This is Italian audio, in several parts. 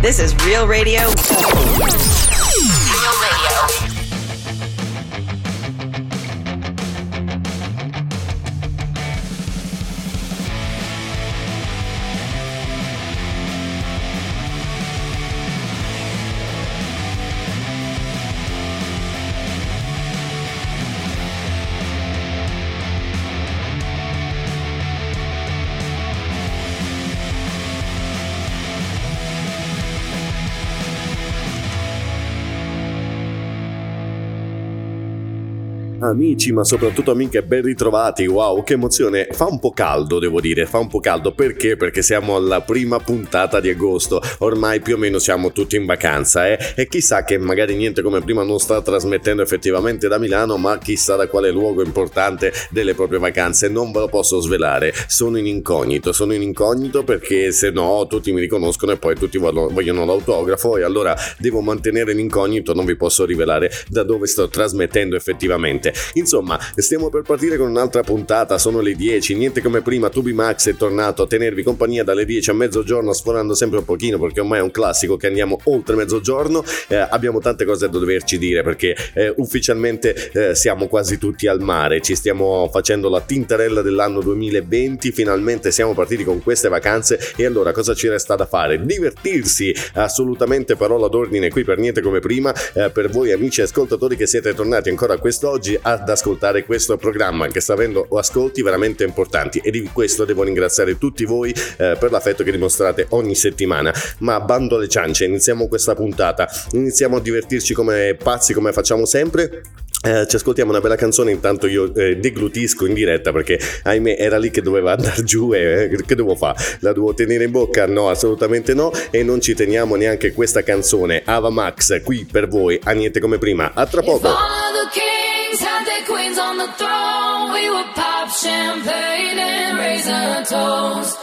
This is Real Radio. Real Radio. Amici, ma soprattutto amiche, ben ritrovati. Wow, che emozione! Fa un po' caldo, devo dire, fa un po' caldo perché? Perché siamo alla prima puntata di agosto. Ormai più o meno siamo tutti in vacanza, eh? E chissà che magari niente come prima non sta trasmettendo effettivamente da Milano, ma chissà da quale luogo importante delle proprie vacanze. Non ve lo posso svelare. Sono in incognito, sono in incognito perché se no tutti mi riconoscono e poi tutti vogliono l'autografo e allora devo mantenere l'incognito, non vi posso rivelare da dove sto trasmettendo effettivamente. Insomma, stiamo per partire con un'altra puntata, sono le 10, niente come prima, Tubi Max è tornato a tenervi compagnia dalle 10 a mezzogiorno, sforando sempre un pochino perché ormai è un classico che andiamo oltre mezzogiorno, eh, abbiamo tante cose da doverci dire perché eh, ufficialmente eh, siamo quasi tutti al mare, ci stiamo facendo la tintarella dell'anno 2020, finalmente siamo partiti con queste vacanze e allora cosa ci resta da fare? Divertirsi, assolutamente parola d'ordine qui per niente come prima, eh, per voi amici ascoltatori che siete tornati ancora quest'oggi ad ascoltare questo programma che sta avendo ascolti veramente importanti e di questo devo ringraziare tutti voi eh, per l'affetto che dimostrate ogni settimana. Ma bando alle ciance, iniziamo questa puntata, iniziamo a divertirci come pazzi come facciamo sempre eh, ci ascoltiamo una bella canzone, intanto io eh, deglutisco in diretta perché ahimè era lì che doveva andare giù e eh, che devo fare? La devo tenere in bocca? No, assolutamente no e non ci teniamo neanche questa canzone Ava Max qui per voi a niente come prima. A tra poco! kings had their queens on the throne. We would pop champagne and raise a toast.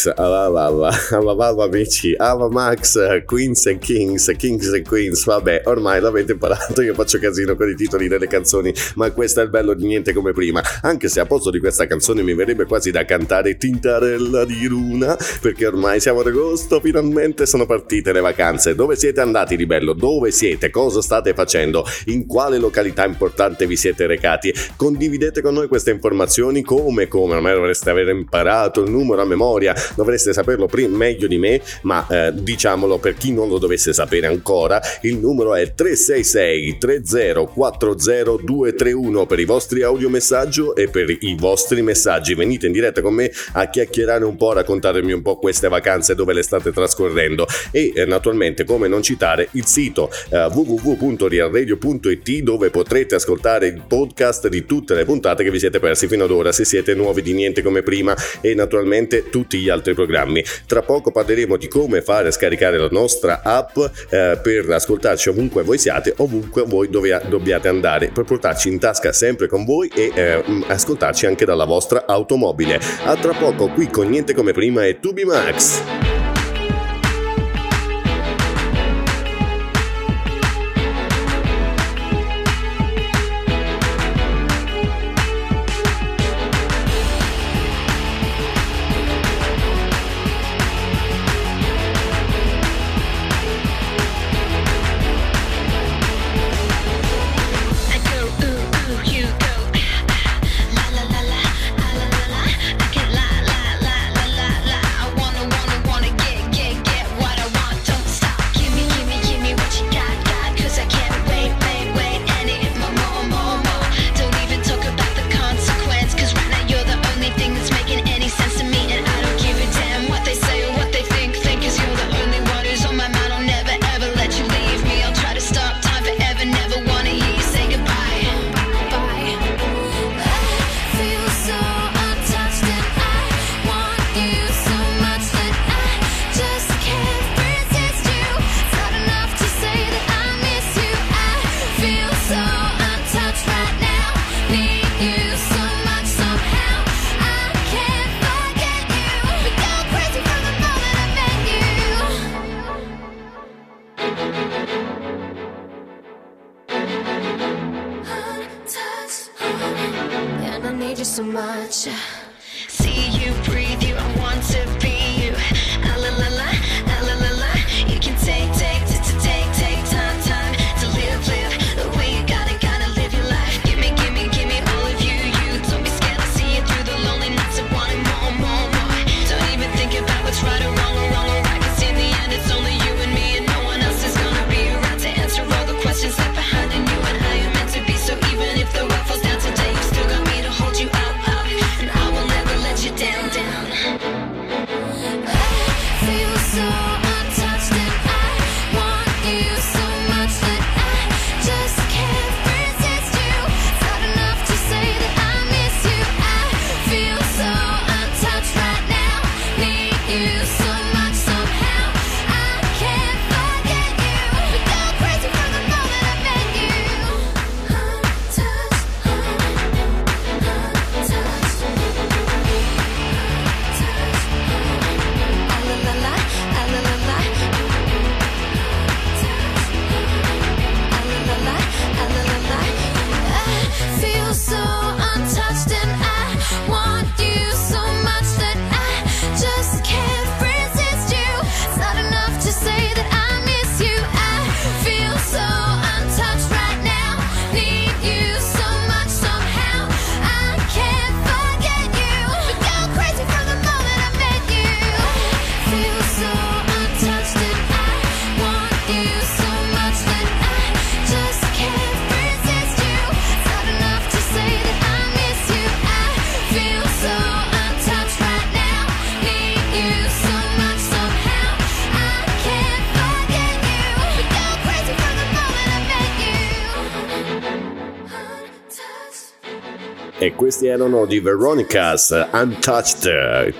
Max, Ava Ava amici, Ava Max, Queens and Kings, Kings and Queens, vabbè, ormai l'avete imparato, io faccio casino con i titoli delle canzoni, ma questo è il bello di niente come prima, anche se a posto di questa canzone mi verrebbe quasi da cantare Tintarella di Luna, perché ormai siamo ad agosto, finalmente sono partite le vacanze, dove siete andati di bello, dove siete, cosa state facendo, in quale località importante vi siete recati, condividete con noi queste informazioni come, come, ormai dovreste aver imparato il numero a memoria, dovreste saperlo prima, meglio di me, ma eh, diciamolo per chi non lo dovesse sapere ancora, il numero è 366 3040 231 per i vostri audiomessaggi e per i vostri messaggi. Venite in diretta con me a chiacchierare un po', a raccontarmi un po' queste vacanze dove le state trascorrendo e eh, naturalmente come non citare il sito eh, www.rialradio.it dove potrete ascoltare il podcast di tutte le puntate che vi siete persi fino ad ora se siete nuovi di niente come prima e naturalmente tutti gli altri programmi. Tra poco parleremo di come fare scaricare la nostra app eh, per ascoltarci ovunque voi siate, ovunque voi dove, dobbiate andare, per portarci in tasca sempre con voi e eh, ascoltarci anche dalla vostra automobile. A tra poco qui con niente come prima e Tubi Max. Questi erano di Veronica's Untouched,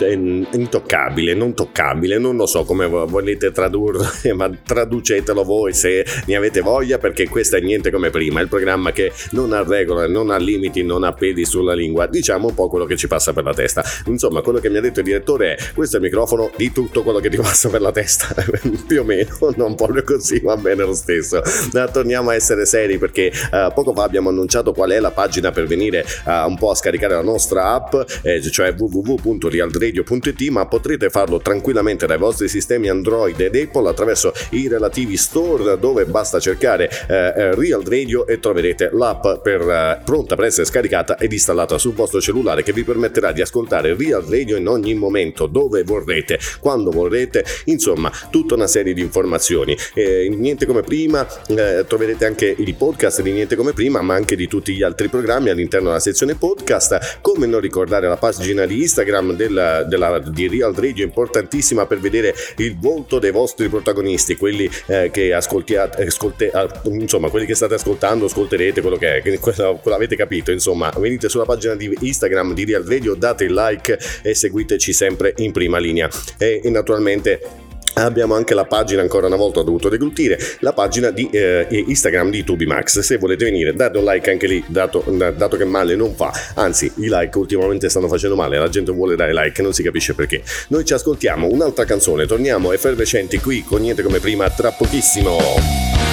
intoccabile, non toccabile, non lo so come volete tradurre, ma traducetelo voi se ne avete voglia perché questo è niente come prima, il programma che non ha regole, non ha limiti, non ha peli sulla lingua, diciamo un po' quello che ci passa per la testa. Insomma, quello che mi ha detto il direttore è questo è il microfono di tutto quello che ti passa per la testa, più o meno, non proprio così, va bene lo stesso. Ma torniamo a essere seri perché uh, poco fa abbiamo annunciato qual è la pagina per venire uh, un po' a scaricare la nostra app, eh, cioè www.realdradio.it, ma potrete farlo tranquillamente dai vostri sistemi Android ed Apple attraverso i relativi store dove basta cercare eh, eh, Real Radio e troverete l'app per, eh, pronta per essere scaricata ed installata sul vostro cellulare che vi permetterà di ascoltare Real Radio in ogni momento, dove vorrete, quando vorrete, insomma tutta una serie di informazioni. Eh, niente come prima, eh, troverete anche il podcast di Niente come prima, ma anche di tutti gli altri programmi all'interno della sezione podcast. Come non ricordare la pagina di Instagram della, della, di Real Radio, importantissima per vedere il volto dei vostri protagonisti, quelli eh, che ascoltiate, ascolte, insomma, quelli che state ascoltando, ascolterete quello che è, quello, quello avete capito, insomma, venite sulla pagina di Instagram di Real Radio, date il like e seguiteci sempre in prima linea. E, e naturalmente Abbiamo anche la pagina, ancora una volta ho dovuto deglutire, la pagina di eh, Instagram di Tubimax. Se volete venire, date un like anche lì, dato, dato, che male non fa. Anzi, i like ultimamente stanno facendo male, la gente vuole dare like, non si capisce perché. Noi ci ascoltiamo un'altra canzone, torniamo effervescenti qui con niente come prima tra pochissimo.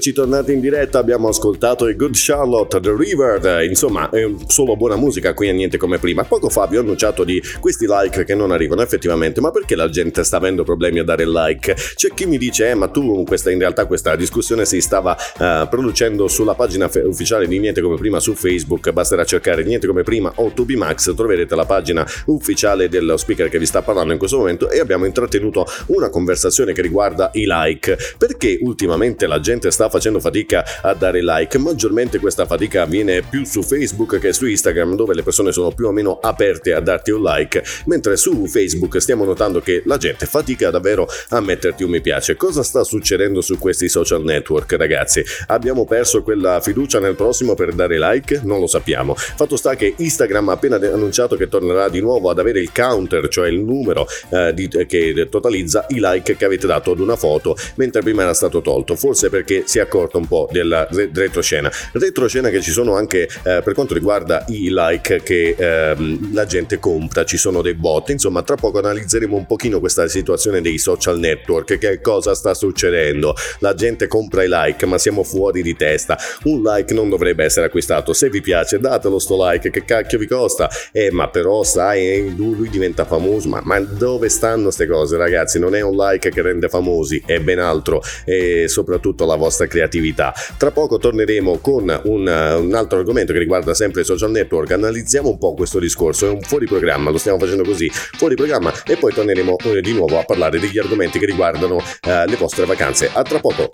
Eccoci tornati in diretta, abbiamo ascoltato i Good Charlotte, The River, insomma è solo buona musica, qui è niente come prima. Poco fa vi ho annunciato di questi like che non arrivano effettivamente, ma perché la gente sta avendo problemi a dare like? C'è chi mi dice, eh ma tu questa, in realtà questa discussione si stava uh, producendo sulla pagina fe- ufficiale di Niente Come Prima su Facebook, basterà cercare Niente Come Prima o 2BMax, troverete la pagina ufficiale dello speaker che vi sta parlando in questo momento e abbiamo intrattenuto una conversazione che riguarda i like. Perché ultimamente la gente sta facendo fatica a dare like, maggiormente questa fatica avviene più su Facebook che su Instagram dove le persone sono più o meno aperte a darti un like, mentre su Facebook stiamo notando che la gente fatica davvero a metterti un mi piace. Cosa sta succedendo su questi social network ragazzi? Abbiamo perso quella fiducia nel prossimo per dare like? Non lo sappiamo. Fatto sta che Instagram ha appena annunciato che tornerà di nuovo ad avere il counter, cioè il numero eh, di, che totalizza i like che avete dato ad una foto, mentre prima era stato tolto. Forse per perché si accorto un po' della retroscena. Retroscena che ci sono anche eh, per quanto riguarda i like che ehm, la gente compra, ci sono dei bot, insomma tra poco analizzeremo un pochino questa situazione dei social network, che cosa sta succedendo. La gente compra i like ma siamo fuori di testa, un like non dovrebbe essere acquistato, se vi piace datelo sto like, che cacchio vi costa? Eh ma però sai, eh, lui diventa famoso, ma, ma dove stanno queste cose ragazzi? Non è un like che rende famosi, è ben altro e soprattutto la vostra creatività. Tra poco torneremo con un, un, altro argomento che riguarda sempre i social network, analizziamo un po' questo discorso, è un fuori programma, lo stiamo facendo così, fuori programma e poi torneremo eh, di nuovo a parlare degli argomenti che riguardano eh, le vostre vacanze. A tra poco.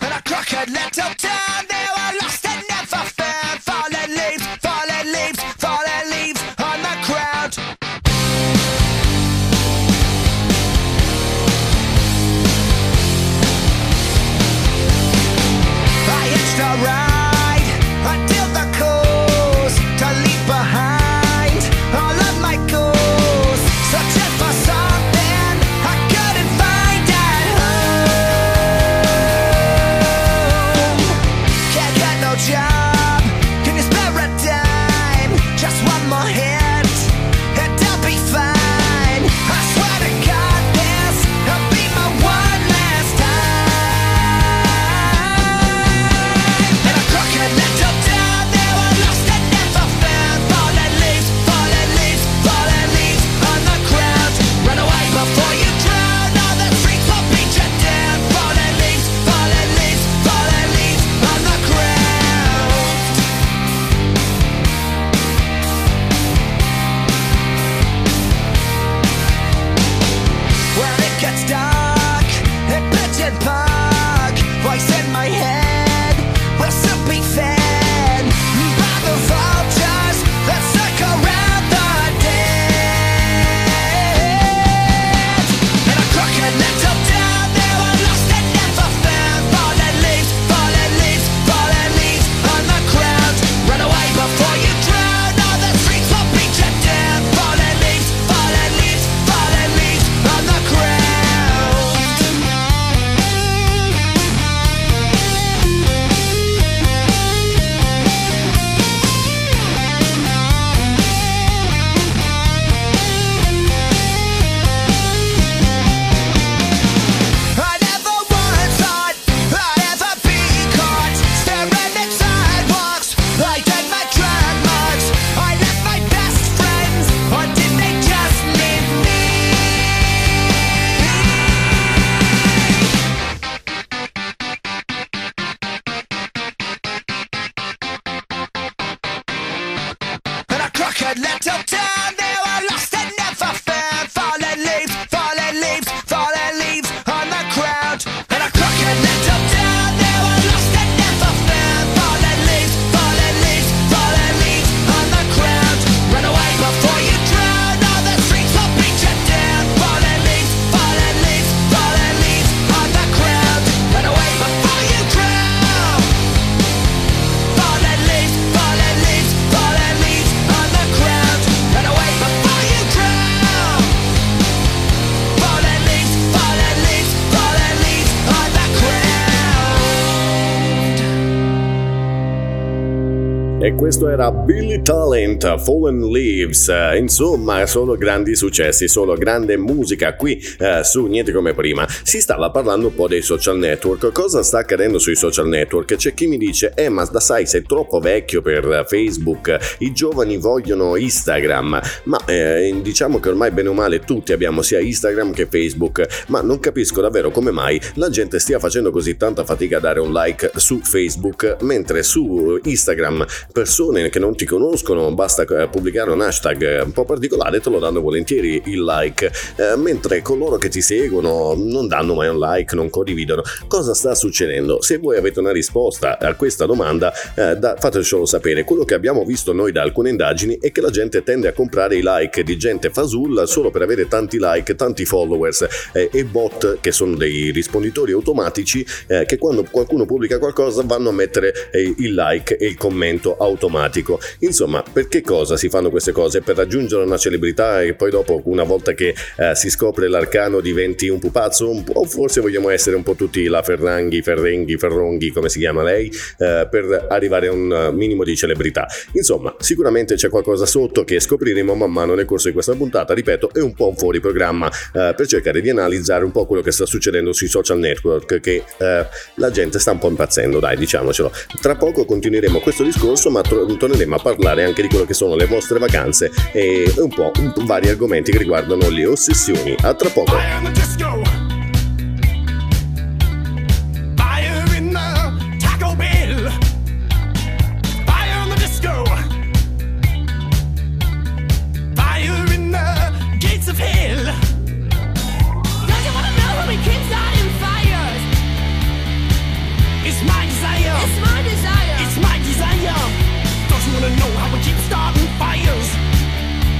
Questo era Billy Talent, Fallen Leaves. Insomma, solo grandi successi, solo grande musica qui eh, su Niente come prima. Si stava parlando un po' dei social network. Cosa sta accadendo sui social network? C'è chi mi dice: Eh, ma da sai, sei troppo vecchio per Facebook. I giovani vogliono Instagram. Ma eh, diciamo che ormai, bene o male, tutti abbiamo sia Instagram che Facebook. Ma non capisco davvero come mai la gente stia facendo così tanta fatica a dare un like su Facebook, mentre su Instagram persone che non ti conoscono, basta eh, pubblicare un hashtag eh, un po' particolare, te lo danno volentieri il like, eh, mentre coloro che ti seguono non danno mai un like, non condividono. Cosa sta succedendo? Se voi avete una risposta a questa domanda, eh, da, fatecelo sapere. Quello che abbiamo visto noi da alcune indagini è che la gente tende a comprare i like di gente fasulla solo per avere tanti like, tanti followers eh, e bot che sono dei risponditori automatici eh, che quando qualcuno pubblica qualcosa vanno a mettere il like e il commento automatico. Insomma, per che cosa si fanno queste cose? Per raggiungere una celebrità e poi dopo, una volta che eh, si scopre l'arcano, diventi un pupazzo? Un o forse vogliamo essere un po' tutti la Ferranghi, Ferrenghi, Ferronghi, come si chiama lei, eh, per arrivare a un minimo di celebrità. Insomma, sicuramente c'è qualcosa sotto che scopriremo man mano nel corso di questa puntata, ripeto, è un po' fuori programma eh, per cercare di analizzare un po' quello che sta succedendo sui social network, che eh, la gente sta un po' impazzendo, dai, diciamocelo. Tra poco continueremo questo discorso, ma torneremo a parlare anche di quello che sono le vostre vacanze e un po' vari argomenti che riguardano le ossessioni. A tra poco.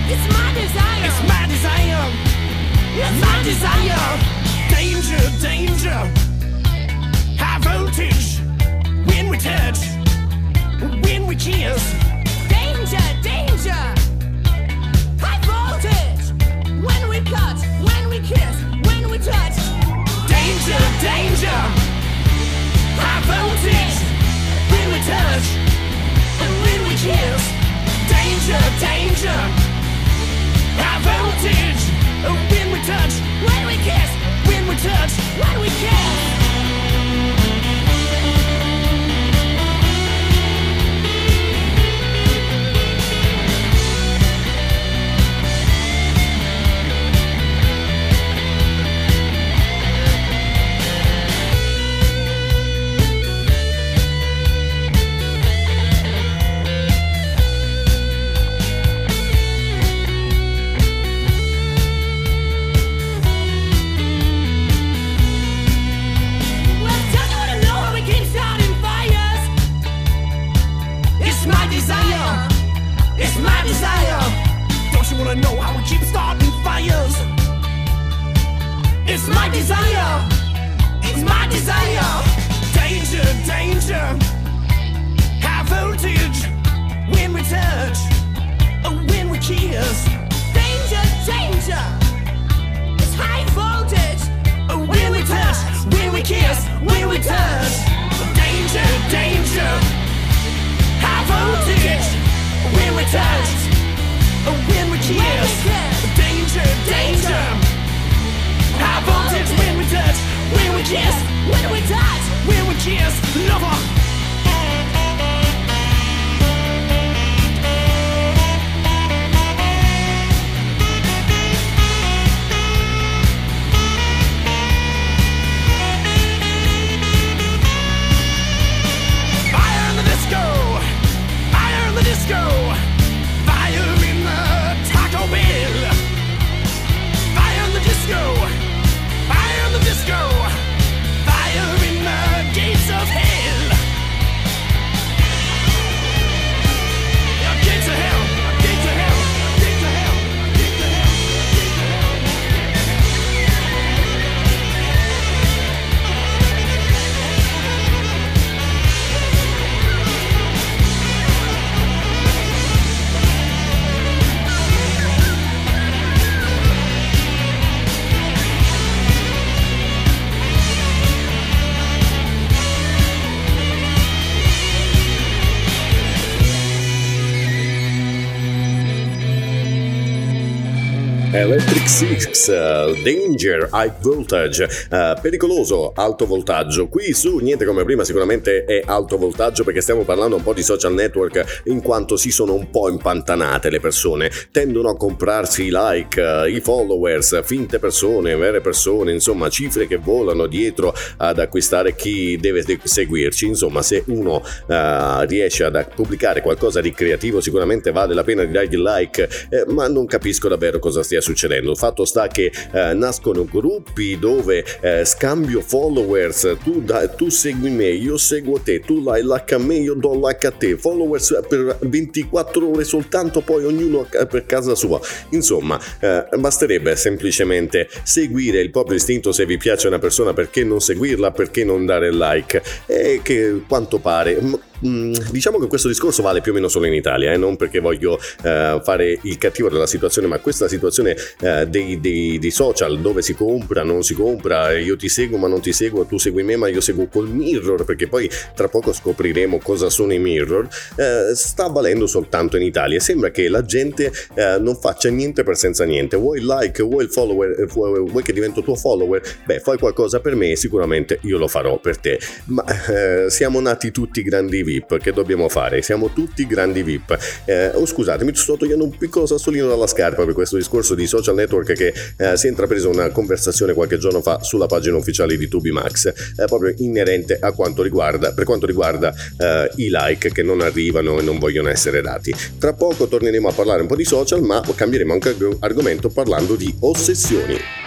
Desire. It's my desire! It's my desire! Danger, danger. High voltage. When we touch, when we kiss. Danger, danger. Electric Six, uh, Danger, High Voltage, uh, pericoloso, alto voltaggio. Qui su niente come prima sicuramente è alto voltaggio perché stiamo parlando un po' di social network in quanto si sono un po' impantanate le persone, tendono a comprarsi i like, uh, i followers, finte persone, vere persone, insomma cifre che volano dietro ad acquistare chi deve seguirci. Insomma se uno riesce ad pubblicare qualcosa di creativo sicuramente vale la pena di dargli like, eh, ma non capisco davvero cosa stia succedendo. Il fatto sta che eh, nascono gruppi dove eh, scambio followers, tu, da, tu, segui me, io seguo te, tu dai like a me, io do like a te, followers per 24 ore soltanto, poi ognuno per casa sua. Insomma, eh, basterebbe semplicemente seguire il proprio istinto se vi piace una persona, perché non seguirla, perché non dare like. E che quanto pare Mm, diciamo che questo discorso vale più o meno solo in Italia, eh? non perché voglio eh, fare il cattivo della situazione, ma questa situazione eh, dei, dei, dei, social dove si compra, non si compra, io ti seguo ma non ti seguo, tu segui me ma io seguo col mirror, perché poi tra poco scopriremo cosa sono i mirror, eh, sta valendo soltanto in Italia. Sembra che la gente eh, non faccia niente per senza niente. Vuoi il like, vuoi il follower, eh, vuoi che divento tuo follower? Beh, fai qualcosa per me, sicuramente io lo farò per te. Ma siamo nati tutti grandi VIP, che dobbiamo fare? Siamo tutti grandi VIP. Eh, oh, scusatemi, sto togliendo un piccolo sassolino dalla scarpa per questo discorso di social network che eh, si è intrapreso una conversazione qualche giorno fa sulla pagina ufficiale di Tubimax, eh, proprio inerente a quanto riguarda, per quanto riguarda eh, i like che non arrivano e non vogliono essere dati. Tra poco torneremo a parlare un po' di social, ma cambieremo anche argomento parlando di ossessioni.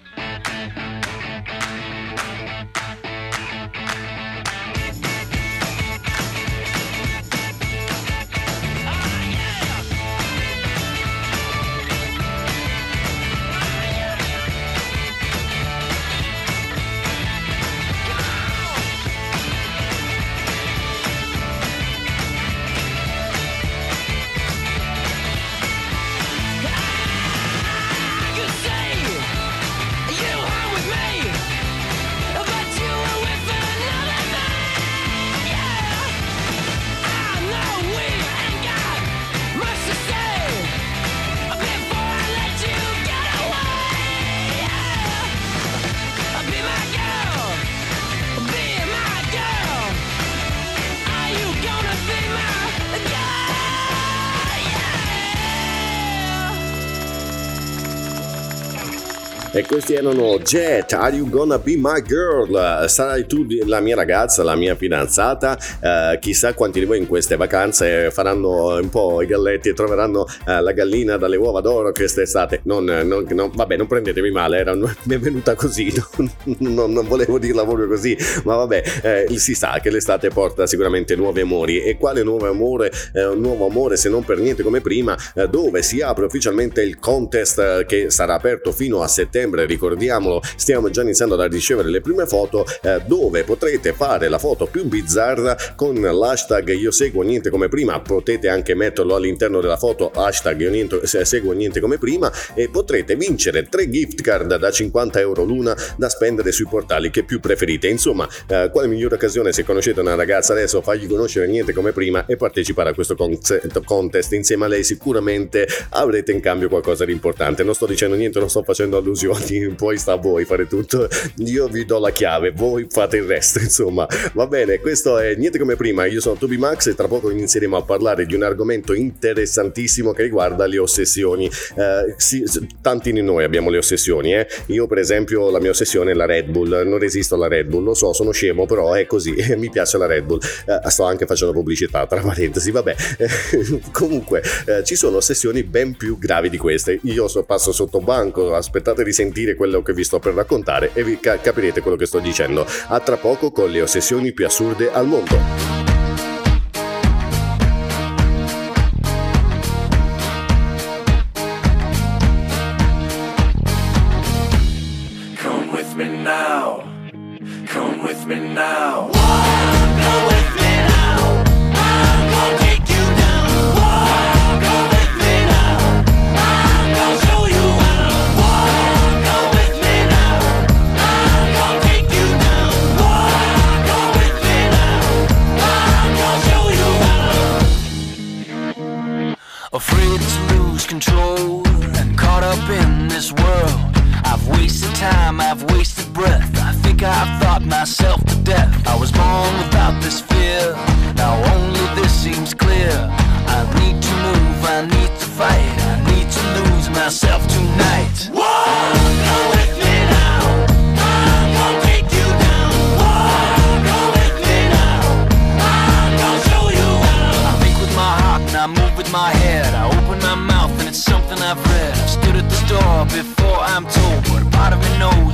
E questi erano Jet, Are You Gonna Be My Girl? Sarai tu la mia ragazza, la mia fidanzata? Uh, chissà quanti di voi in queste vacanze faranno un po' i galletti e troveranno uh, la gallina dalle uova d'oro quest'estate. Non, non, non, vabbè, non prendetevi male, era, mi è venuta così, non, non, volevo dirla proprio così, ma vabbè, eh, si sa che l'estate porta sicuramente nuovi amori. E quale nuovo amore? Eh, un nuovo amore se non per niente come prima, eh, dove si apre ufficialmente il contest eh, che sarà aperto fino a settembre, ricordiamolo, stiamo già iniziando a ricevere le prime foto eh, dove potrete fare la foto più bizzarra con l'hashtag io seguo niente come prima, potete anche metterlo all'interno della foto hashtag io niente, seguo niente come prima e potrete vincere tre gift card da 50 euro l'una da spendere sui portali che più preferite. Insomma, eh, quale migliore occasione se conoscete una ragazza adesso fargli conoscere niente come prima e partecipare a questo contest insieme a lei sicuramente avrete in cambio qualcosa di importante. Non sto dicendo niente, non sto facendo allusioni, poi sta a voi fare tutto. Io vi do la chiave, voi fate il resto, insomma. Va bene, questo è niente come prima. Io sono Toby Max e tra poco inizieremo a parlare di un argomento interessantissimo che riguarda le ossessioni. Eh, sì, tanti di noi abbiamo le ossessioni, eh. Io per esempio la mia ossessione è la Red Bull, non resisto alla Red Bull, lo so, sono scemo, però è così, mi piace la Red Bull. Eh, sto anche facendo pubblicità, tra parentesi, vabbè. comunque, eh, ci sono ossessioni ben più gravi di queste. Io so, passo sotto banco, aspettate di sentire quello che vi sto per raccontare e vi ca- capirete quello che sto dicendo. A tra poco con le ossessioni più assurde al mondo.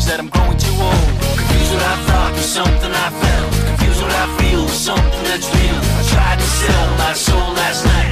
that I'm growing too old. Confused what I thought with something I felt. Confused what I feel with something that's real. I tried to sell my soul last night.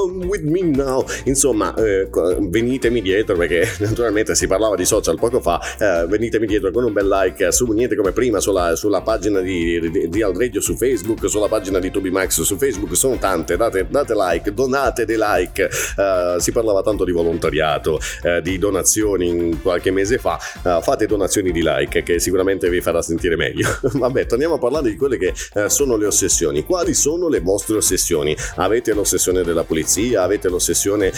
Come With Me Now. Insomma, eh, venitemi dietro perché naturalmente si parlava di social poco fa, eh, venitemi dietro con un bel like su niente come prima sulla, sulla pagina di, di, di Al Radio su Facebook, sulla pagina di Toby Max su Facebook, sono tante, date, date like, donate dei like. Uh, si parlava tanto di volontariato, uh, di donazioni qualche mese fa, uh, fate donazioni di like che sicuramente vi farà sentire meglio. Vabbè, torniamo a parlare di quelle che sono le ossessioni. Quali sono le vostre ossessioni? Avete l'ossessione della pulizia? Avete l'ossessione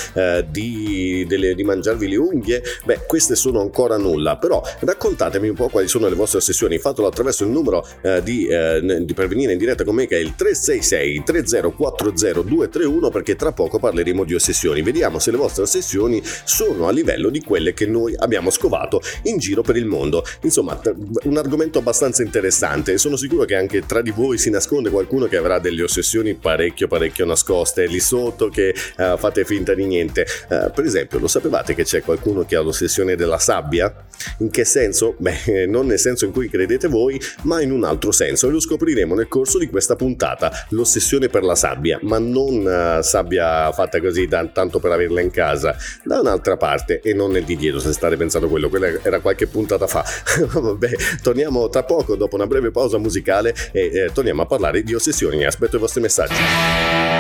di, delle, di mangiarvi le unghie? Beh, queste sono ancora nulla, però raccontatemi un po' quali sono le vostre ossessioni. Fatelo attraverso il numero di, di per venire in diretta con me che è il 366 3040 231 perché tra poco parleremo di ossessioni. Vediamo se le vostre ossessioni sono a livello di quelle che noi abbiamo scovato in giro per il mondo. Insomma, un argomento abbastanza interessante. Sono sicuro che anche tra di voi si nasconde qualcuno che avrà delle ossessioni parecchio parecchio nascoste lì sotto che uh, fate finta di niente. Uh, per esempio, lo sapevate che c'è qualcuno che ha l'ossessione della sabbia? In che senso? Beh, non nel senso in cui credete voi, ma in un altro senso e lo scopriremo nel corso di questa puntata. L'ossessione per la sabbia, ma non uh, sabbia fatta così da, tanto per averla in casa, da un'altra parte e non nel di dietro se state pensando quello, quella era qualche puntata fa. Vabbè, torniamo tra poco dopo una breve pausa musicale e eh, torniamo a parlare di ossessioni. Aspetto i vostri messaggi.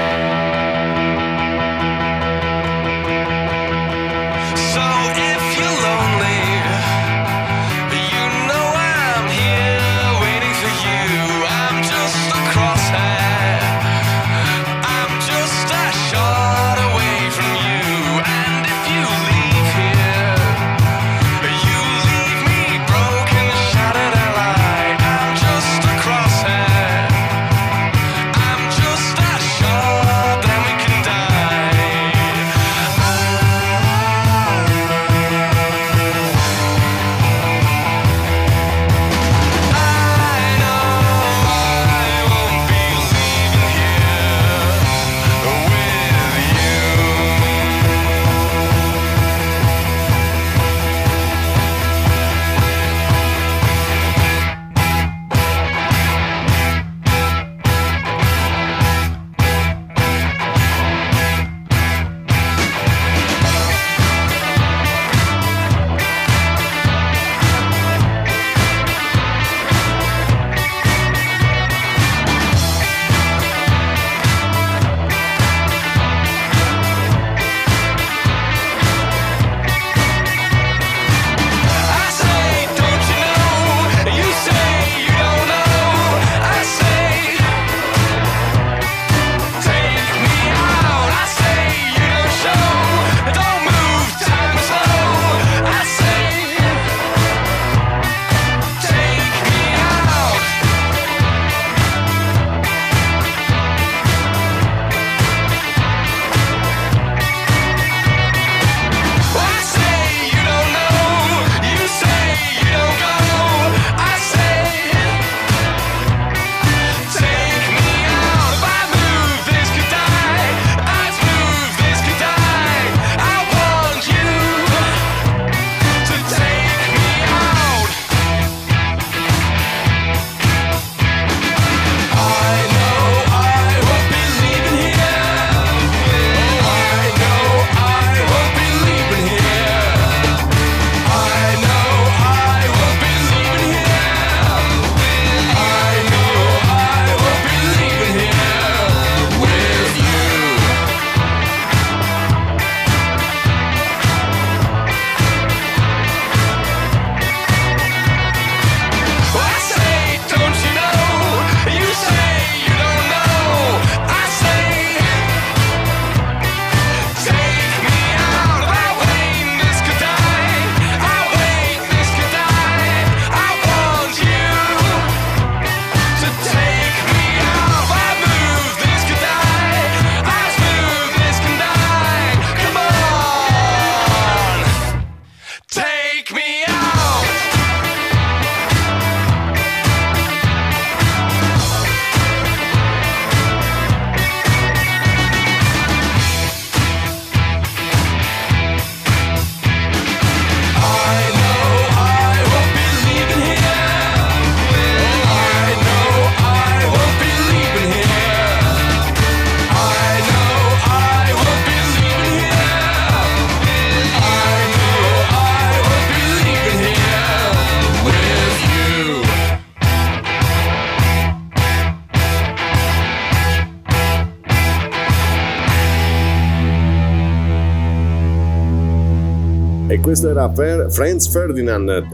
Questo era Fer- Franz Ferdinand.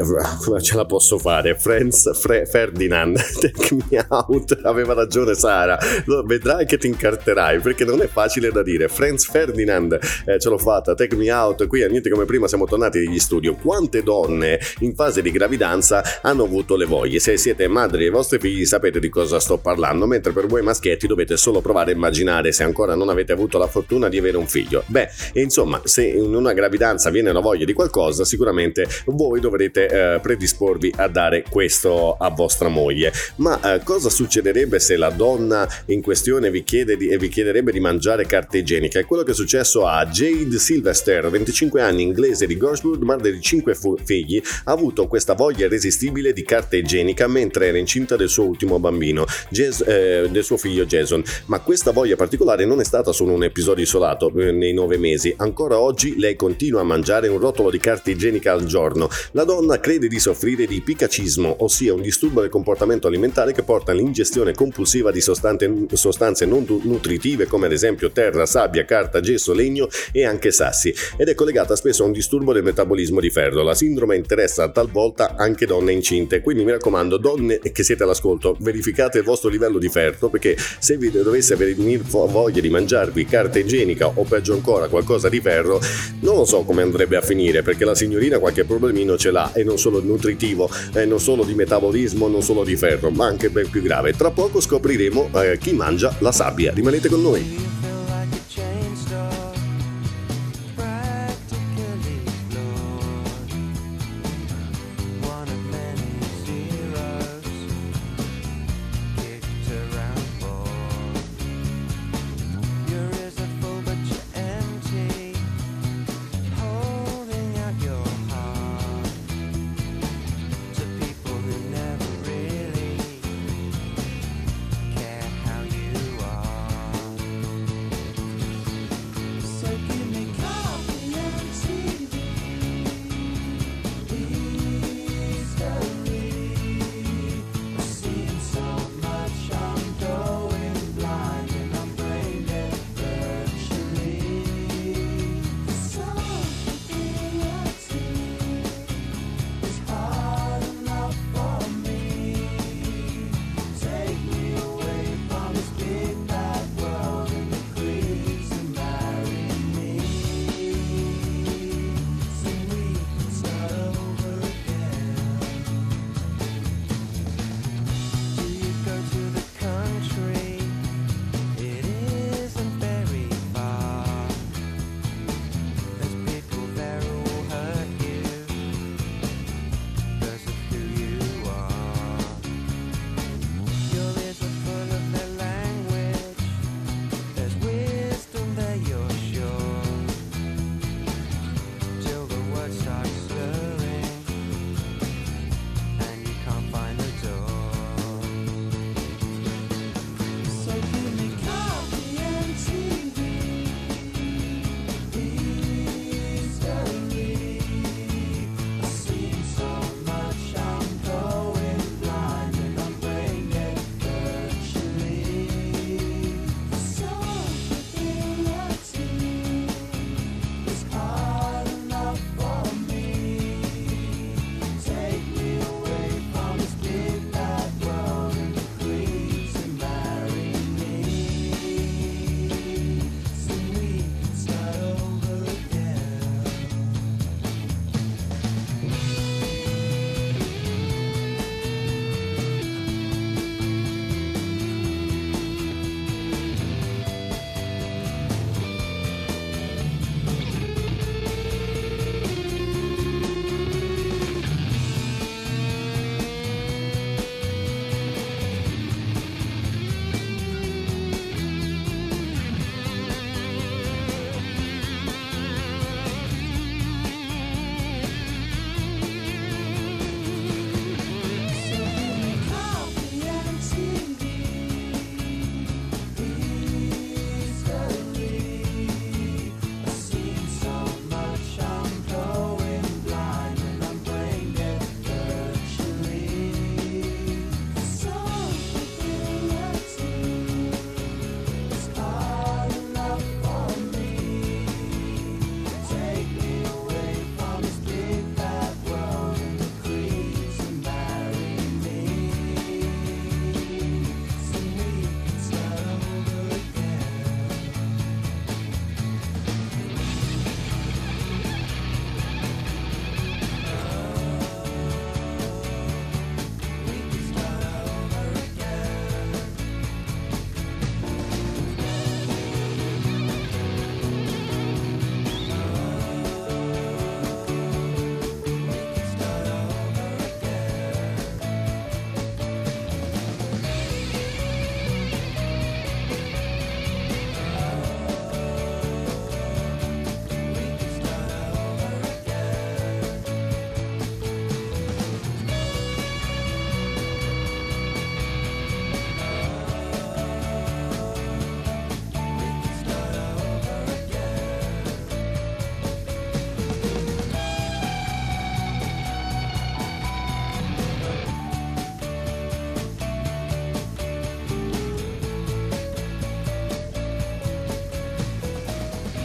Come ce la posso fare? Franz Fre- Ferdinand. Take me out. Aveva ragione Sara. Vedrai che ti incarterai perché non è facile da dire. Franz Ferdinand. Eh, ce l'ho fatta. Take me out. Qui a niente come prima siamo tornati negli studio. Quante donne in fase di gravidanza hanno avuto le voglie? Se siete madri dei vostri figli sapete di cosa sto parlando, mentre per voi maschietti dovete solo provare a immaginare se ancora non avete avuto la fortuna di avere un figlio. Beh, insomma, se in una gravidanza viene la voglia di qualcosa, sicuramente voi dovrete eh, predisporvi a dare questo a vostra moglie. Ma eh, cosa succederebbe se la donna in questione vi, chiede di, vi chiederebbe di mangiare carta igienica? È quello che è successo a Jade Sylvester, 25 anni, inglese di Goswood, madre di 5 fu- figli, ha avuto questa voglia irresistibile di carta igienica mentre era incinta del suo ultimo bambino, Jas- eh, del suo figlio Jason. Ma questa voglia particolare non è stata solo un episodio isolato eh, nei nove mesi. Ancora oggi lei continua a mangiare un rotolo di carta igienica al giorno. La donna crede di soffrire di picacismo, ossia un disturbo del comportamento alimentare che porta all'ingestione compulsiva di sostanze, sostanze non nutritive come ad esempio terra, sabbia, carta, gesso, legno e anche sassi ed è collegata spesso a un disturbo del metabolismo di ferro. La sindrome interessa talvolta anche donne incinte, quindi mi raccomando donne che siete all'ascolto, verificate il vostro livello di ferro perché se vi dovesse venire voglia di mangiarvi carta igienica o peggio ancora qualcosa di ferro, non lo so come andrebbe a finire perché la signorina qualche problemino ce l'ha e non solo nutritivo, eh, non solo di metabolismo, non solo di ferro, ma anche ben più grave. Tra poco scopriremo eh, chi mangia la sabbia. Rimanete con noi.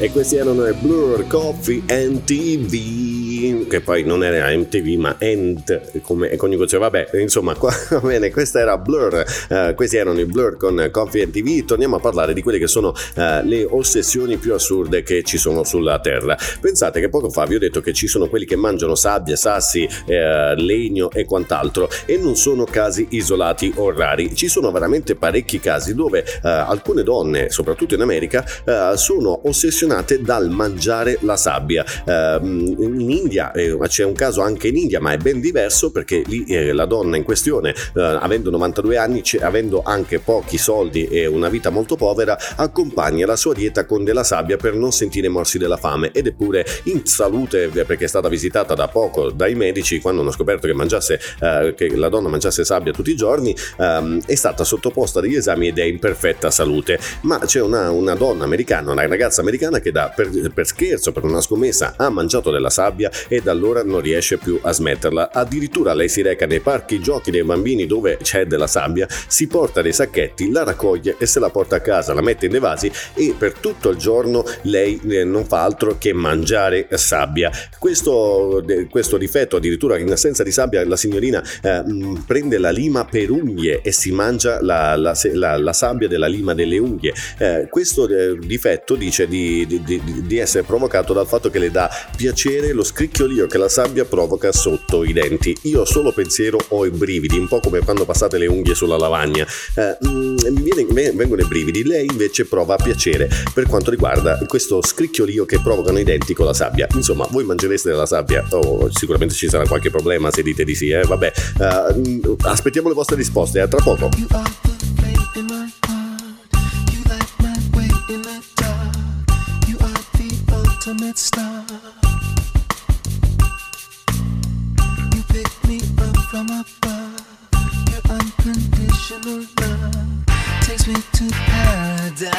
E questi erano i Blur Coffee and TV, che poi non era MTV ma End come coniugazione, vabbè, insomma, qua, va bene, questa era Blur, uh, questi erano i Blur con Coffee and TV, torniamo a parlare di quelle che sono uh, le ossessioni più assurde che ci sono sulla Terra. Pensate che poco fa vi ho detto che ci sono quelli che mangiano sabbia, sassi, uh, legno e quant'altro e non sono casi isolati o rari, ci sono veramente parecchi casi dove alcune donne, soprattutto in America, sono ossessionate dal mangiare la sabbia. Ehm, in India eh, c'è un caso anche in India, ma è ben diverso perché lì eh, la donna in questione, eh, avendo 92 anni, avendo anche pochi soldi e una vita molto povera, accompagna la sua dieta con della sabbia per non sentire morsi della fame ed è pure in salute perché è stata visitata da poco dai medici quando hanno scoperto che, mangiasse, eh, che la donna mangiasse sabbia tutti i giorni, ehm, è stata sottoposta agli esami ed è in perfetta salute. Ma c'è una, una donna americana, una ragazza americana che da, per, per, scherzo, per una scommessa, ha mangiato della sabbia e da allora non riesce più a smetterla. Addirittura lei si reca nei parchi giochi dei bambini dove c'è della sabbia, si porta dei sacchetti, la raccoglie e se la porta a casa, la mette in dei vasi e per tutto il giorno lei eh, non fa altro che mangiare sabbia. Questo, questo difetto, addirittura in assenza di sabbia, la signorina eh, prende la lima per unghie e si mangia la, la, la, la sabbia della lima delle unghie. Eh, questo eh, difetto dice di, di, di, di, essere provocato dal fatto che le dà piacere lo scricchiolio che la sabbia provoca sotto i denti. Io solo pensiero ho i brividi, un po' come quando passate le unghie sulla lavagna. Eh, mm, mi, viene, vengono i brividi, lei invece prova piacere per quanto riguarda questo scricchiolio che provocano i denti con la sabbia. Insomma, voi mangereste della sabbia? Oh, sicuramente ci sarà qualche problema se dite di sì, eh? Vabbè, uh, aspettiamo le vostre risposte, a tra poco. ultimate star. From above. Your unconditional love takes me to paradise.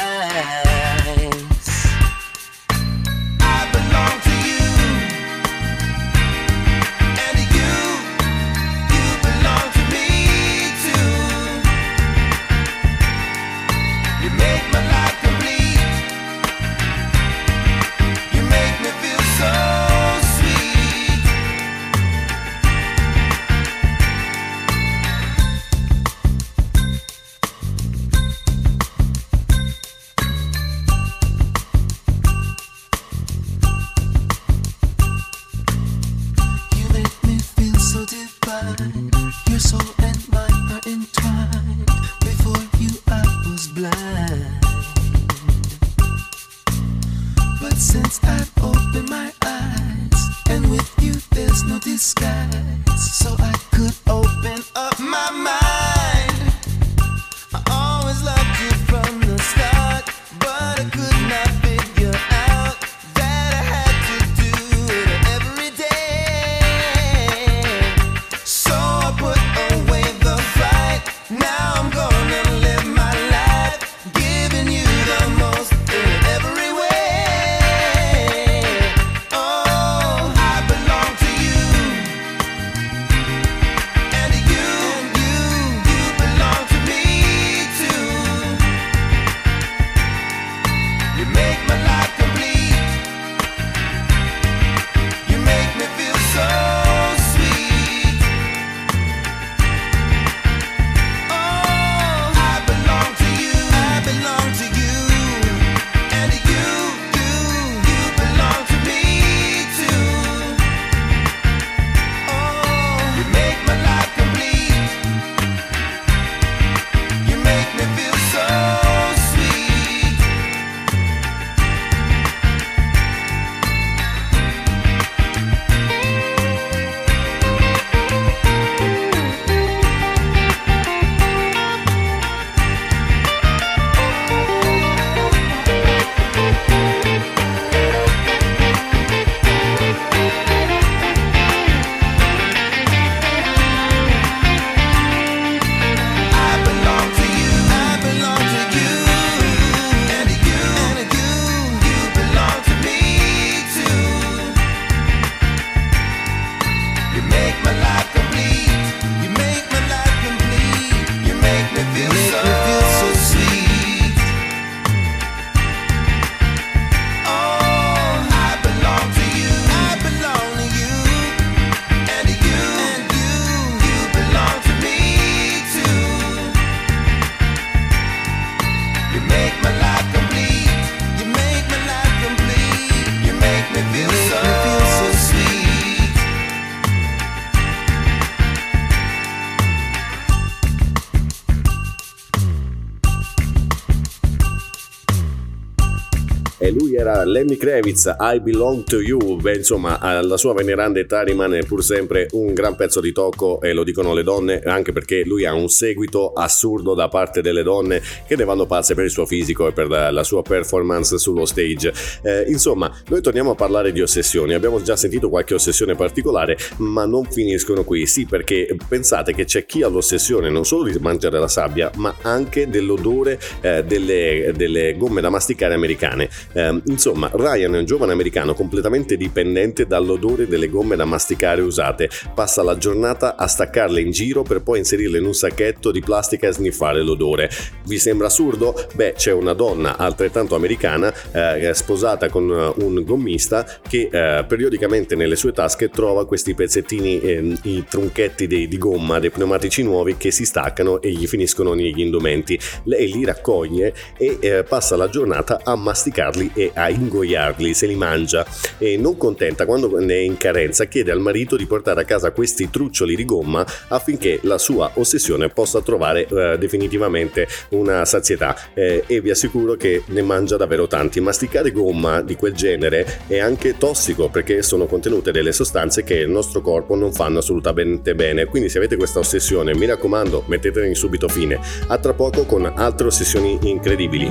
Era Lenny Kravitz, I Belong to You. Beh, insomma, alla sua veneranda età rimane pur sempre un gran pezzo di tocco e lo dicono le donne, anche perché lui ha un seguito assurdo da parte delle donne che ne vanno pazze per il suo fisico e per la sua performance sullo stage. Eh, insomma, noi torniamo a parlare di ossessioni. Abbiamo già sentito qualche ossessione particolare, ma non finiscono qui. Sì, perché pensate che c'è chi ha l'ossessione non solo di mangiare la sabbia, ma anche dell'odore eh, delle, delle, gomme da masticare americane. Eh, insomma, Ryan è un giovane americano completamente dipendente dall'odore delle gomme da masticare usate. Passa la giornata a staccarle in giro per poi inserirle in un sacchetto di plastica e sniffare l'odore. Vi sembra assurdo? Beh, c'è una donna altrettanto americana eh, sposata con un gommista che eh, periodicamente nelle sue tasche trova questi pezzettini, eh, i trunchetti dei, di gomma dei pneumatici nuovi che si staccano e gli finiscono negli indumenti. Lei li raccoglie e eh, passa la giornata a masticarli e a ingoiarli, se li mangia e non contenta quando ne è in carenza chiede al marito di portare a casa questi truccioli di gomma affinché la sua ossessione possa trovare eh, definitivamente una sazietà eh, e vi assicuro che ne mangia davvero tanti. Masticare gomma di quel genere è anche tossico perché sono contenute delle sostanze che il nostro corpo non fanno assolutamente bene. Quindi se avete questa ossessione, mi raccomando, mettetene subito fine. A tra poco con altre ossessioni incredibili.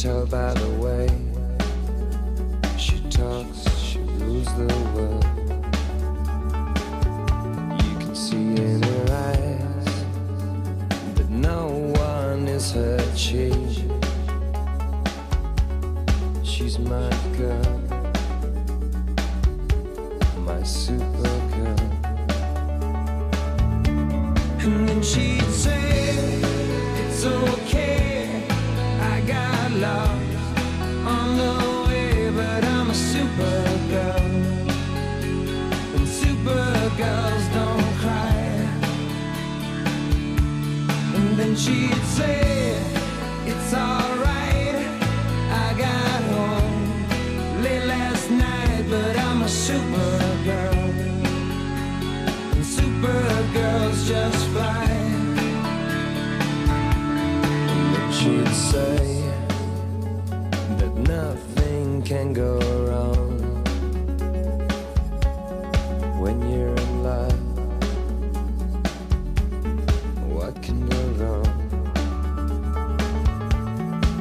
Tell by the way she talks, she rules the world. You can see in her eyes that no one is her chief. She's my girl, my super girl. And then she'd say, It's okay, she'd say, It's alright, I got home late last night, but I'm a super girl. And super girls just fly. And she'd say can go wrong when you're in love. What can go wrong?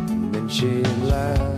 And then she'd laugh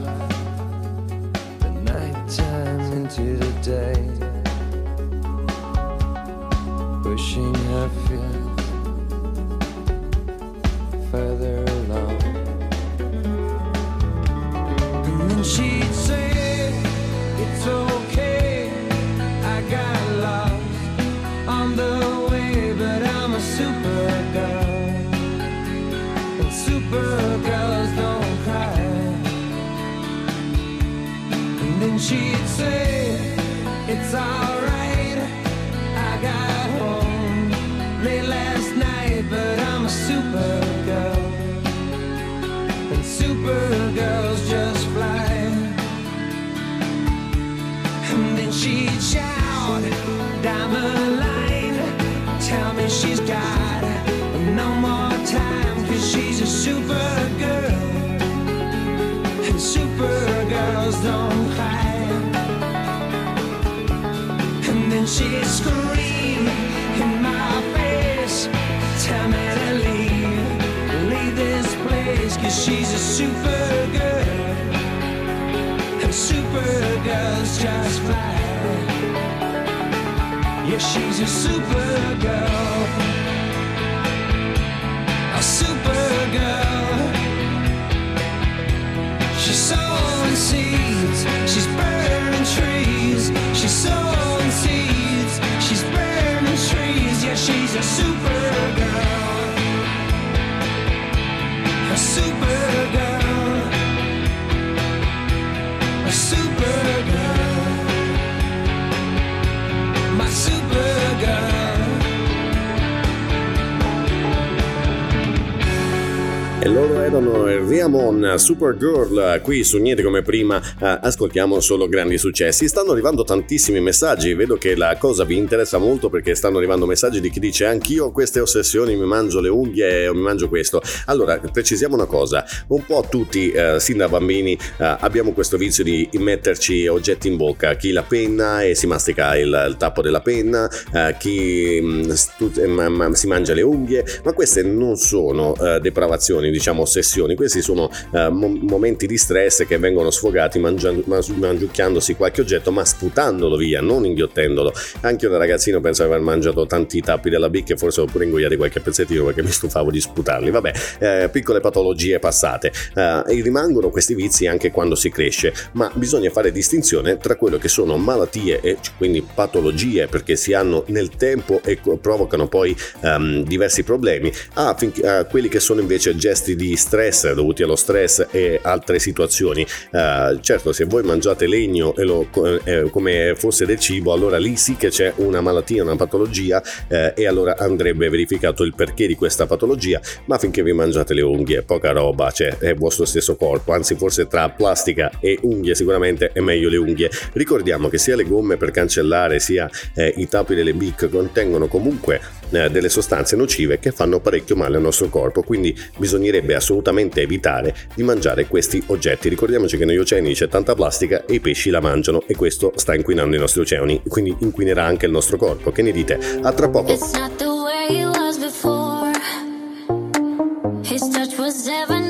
don't cry. And then she'd scream in my face, tell me to leave, leave this place, cause she's a super girl. And super girls just fly. Yeah, she's a super girl. A super super loro erano Riamon, Supergirl, qui su Niente come prima eh, ascoltiamo solo grandi successi. Stanno arrivando tantissimi messaggi, vedo che la cosa vi interessa molto perché stanno arrivando messaggi di chi dice anch'io ho queste ossessioni, mi mangio le unghie o mi mangio questo. Allora, precisiamo una cosa, un po' tutti, eh, sin da bambini, eh, abbiamo questo vizio di metterci oggetti in bocca, chi la penna e si mastica il, il tappo della penna, eh, chi mh, mm, stu- eh, si mangia le unghie, ma queste non sono eh, depravazioni diciamo ossessioni, questi sono mo- momenti di stress che vengono sfogati mangiando, mangiucchiandosi qualche oggetto ma sputandolo via, non inghiottendolo. Anche io da ragazzino penso di aver mangiato tanti tappi della bicca e forse ho pure ingoiato qualche pezzettino perché mi stufavo di sputarli. Vabbè, eh, piccole patologie passate. Uh, e rimangono questi vizi anche quando si cresce, ma bisogna fare distinzione tra quello che sono malattie e quindi patologie perché si hanno nel tempo e provocano poi um, diversi problemi, a, a quelli che sono invece gesti di stress dovuti allo stress e altre situazioni. Uh, certo, se voi mangiate legno e lo, eh, come fosse del cibo, allora lì sì che c'è una malattia, una patologia eh, e allora andrebbe verificato il perché di questa patologia, ma finché vi mangiate le unghie, poca roba, cioè è il vostro stesso corpo, anzi forse tra plastica e unghie sicuramente è meglio le unghie. Ricordiamo che sia le gomme per cancellare sia eh, i tappi delle bic contengono comunque eh, delle sostanze nocive che fanno parecchio male al nostro corpo, quindi bisognerebbe assolutamente evitare di mangiare questi oggetti. Ricordiamoci che negli oceani c'è tanta plastica e i pesci la mangiano e questo sta inquinando i nostri oceani, quindi inquinerà anche il nostro corpo. Che ne dite? A tra poco. His touch was heaven,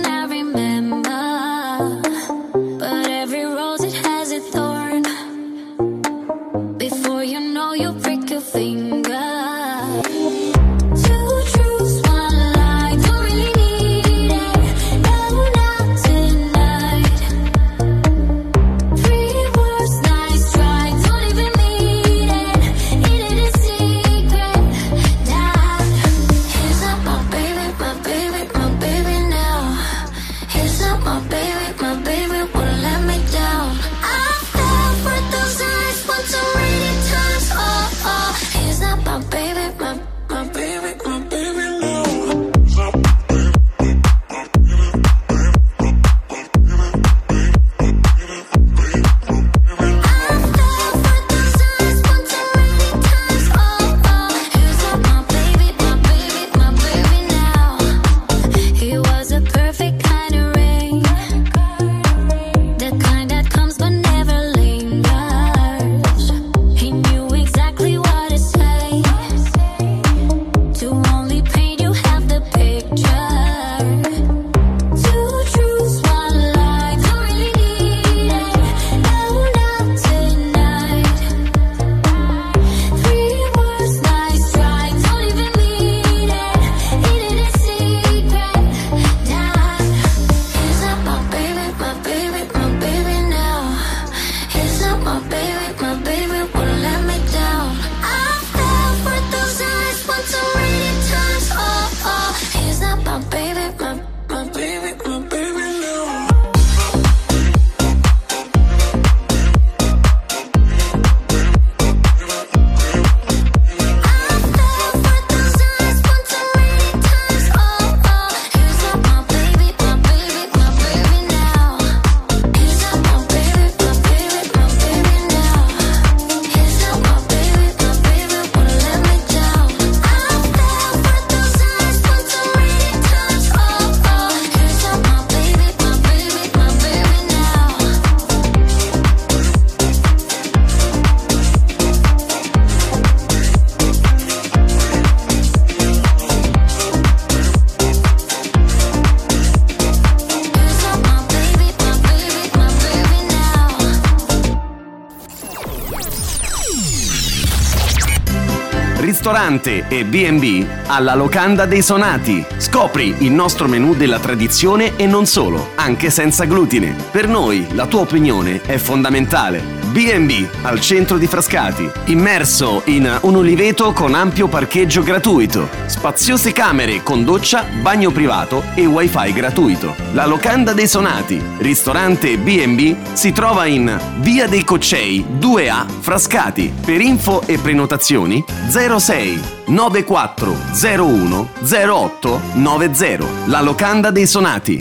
ristorante e B&B alla Locanda dei Sonati. Scopri il nostro menù della tradizione e non solo, anche senza glutine. Per noi la tua opinione è fondamentale B&B al centro di Frascati, immerso in un oliveto con ampio parcheggio gratuito, spaziose camere con doccia, bagno privato e wifi gratuito. La locanda dei sonati, ristorante B&B, si trova in Via dei Coccei 2A Frascati. Per info e prenotazioni 06 9401 08 90. La locanda dei sonati.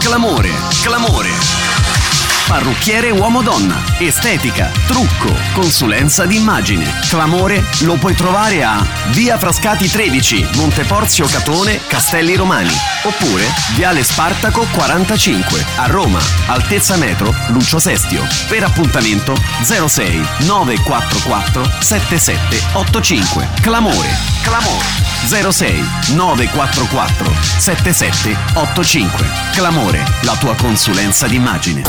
Clamore, clamore. Parrucchiere uomo-donna, estetica, trucco, consulenza d'immagine. Clamore lo puoi trovare a Via Frascati 13, Monteporzio Catone, Castelli Romani. Oppure Viale Spartaco 45, a Roma, altezza metro, Lucio Sestio. Per appuntamento 06 944 7785. Clamore, clamore. 06 944 7785. Clamore, la tua consulenza d'immagine.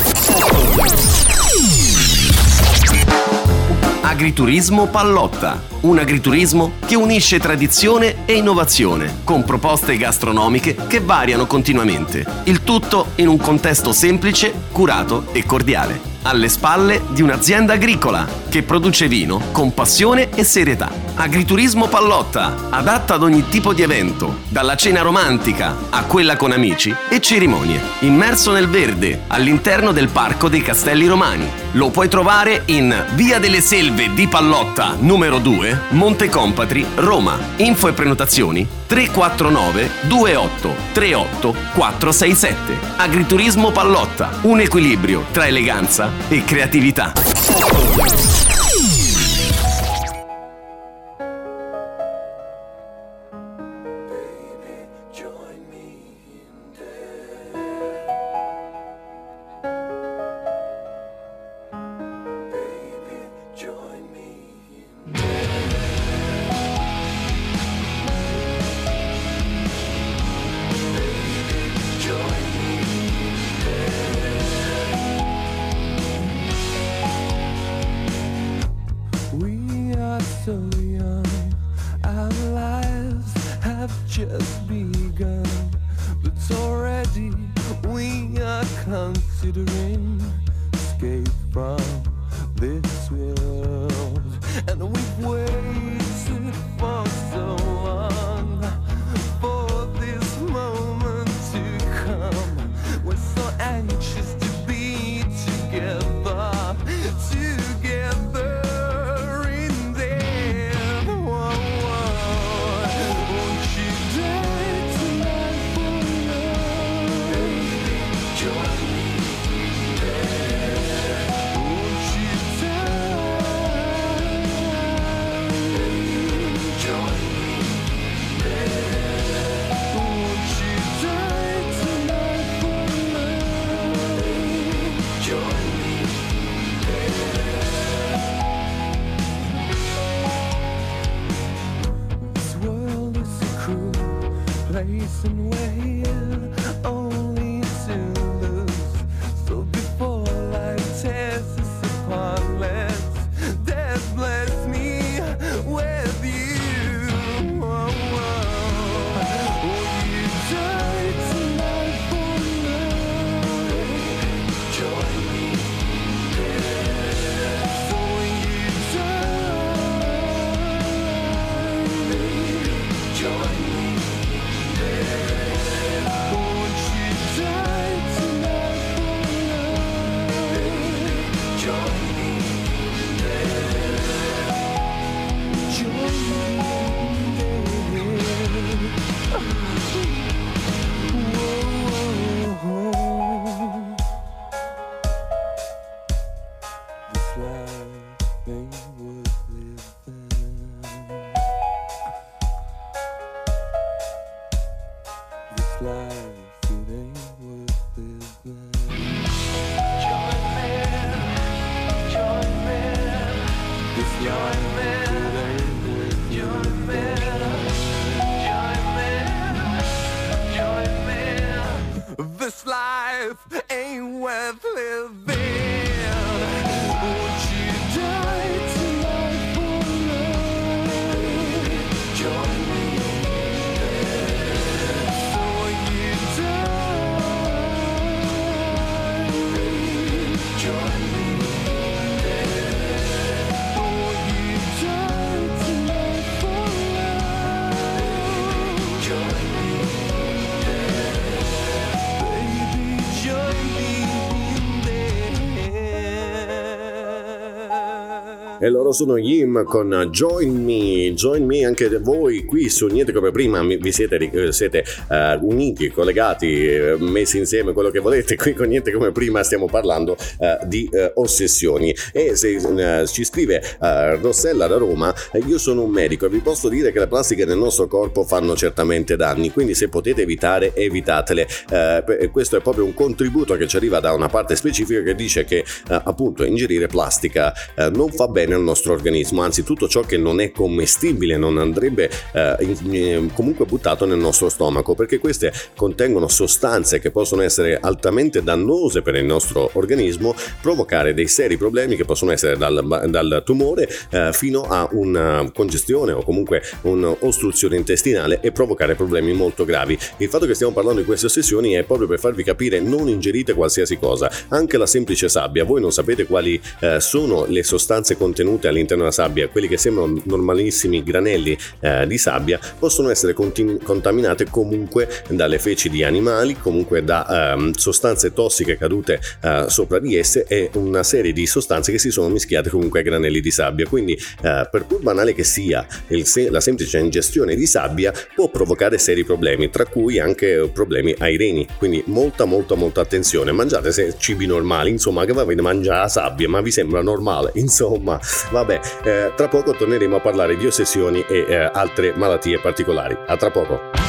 Agriturismo Pallotta, un agriturismo che unisce tradizione e innovazione, con proposte gastronomiche che variano continuamente. Il tutto in un contesto semplice, curato e cordiale alle spalle di un'azienda agricola che produce vino con passione e serietà. Agriturismo Pallotta, adatta ad ogni tipo di evento, dalla cena romantica a quella con amici e cerimonie. Immerso nel verde, all'interno del Parco dei Castelli Romani. Lo puoi trovare in Via delle Selve di Pallotta, numero 2, Monte Compatri, Roma. Info e prenotazioni 349 28 38 467. Agriturismo Pallotta, un equilibrio tra eleganza e creatività. nice and we're here. E loro sono Yim con Join Me, Join Me anche voi qui su Niente Come Prima, vi siete, eh, siete uh, uniti, collegati, eh, messi insieme, quello che volete, qui con Niente Come Prima stiamo parlando uh, di uh, ossessioni. E se ci scrive Rossella da Roma, io sono un medico e vi posso dire che le plastiche nel nostro corpo fanno certamente danni, quindi se potete evitare evitatele, questo è proprio un contributo che ci arriva da una parte specifica che dice che appunto ingerire plastica non fa bene al nostro organismo, anzi tutto ciò che non è commestibile non andrebbe eh, in, comunque buttato nel nostro stomaco perché queste contengono sostanze che possono essere altamente dannose per il nostro organismo, provocare dei seri problemi che possono essere dal, dal tumore eh, fino a una congestione o comunque un'ostruzione intestinale e provocare problemi molto gravi. Il fatto che stiamo parlando di queste ossessioni è proprio per farvi capire non ingerite qualsiasi cosa, anche la semplice sabbia, voi non sapete quali eh, sono le sostanze contenute all'interno della sabbia, quelli che sembrano normalissimi granelli eh, di sabbia possono essere continu- contaminate comunque dalle feci di animali, comunque da ehm, sostanze tossiche cadute eh, sopra di esse e una serie di sostanze che si sono mischiate comunque ai granelli di sabbia. Quindi eh, per pur banale che sia se- la semplice ingestione di sabbia può provocare seri problemi, tra cui anche problemi ai reni. Quindi molta molta molta attenzione. Mangiate cibi normali, insomma che va bene mangiare la sabbia, ma vi sembra normale? Insomma, vabbè, eh, tra poco torneremo a parlare di ossessioni e eh, altre malattie particolari. A tra poco.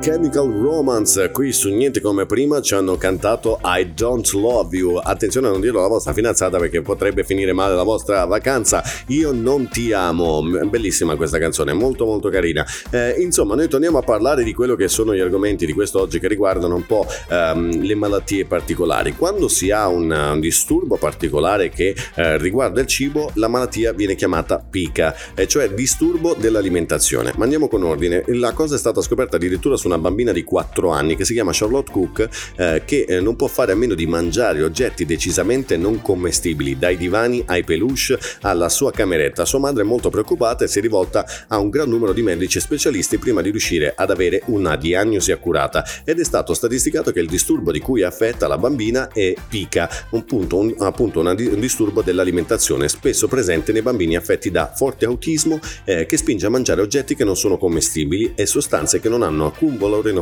Chemical Romance, qui su Niente Come Prima ci hanno cantato I Don't Love You. Attenzione a non dirlo alla vostra fidanzata perché potrebbe finire male la vostra vacanza. Io non ti amo. Bellissima questa canzone, molto molto carina. Eh, insomma, noi torniamo a parlare di quello che sono gli argomenti di quest'oggi che riguardano un po' ehm, le malattie particolari. Quando si ha un, un disturbo particolare che eh, riguarda il cibo, la malattia viene chiamata PICA, eh, cioè disturbo dell'alimentazione. Ma andiamo con ordine. La cosa è stata scoperta addirittura su una bambina di 4 anni che si chiama Charlotte Cook eh, che eh, non può fare a meno di mangiare oggetti decisamente non commestibili, dai divani ai peluche alla sua cameretta. Sua madre è molto preoccupata e si è rivolta a un gran numero di medici e specialisti prima di riuscire ad avere una diagnosi accurata ed è stato statisticato che il disturbo di cui è affetta la bambina è pica, un punto, un, appunto un disturbo dell'alimentazione spesso presente nei bambini affetti da forte autismo eh, che spinge a mangiare oggetti che non sono commestibili e sostanze che non hanno alcun valore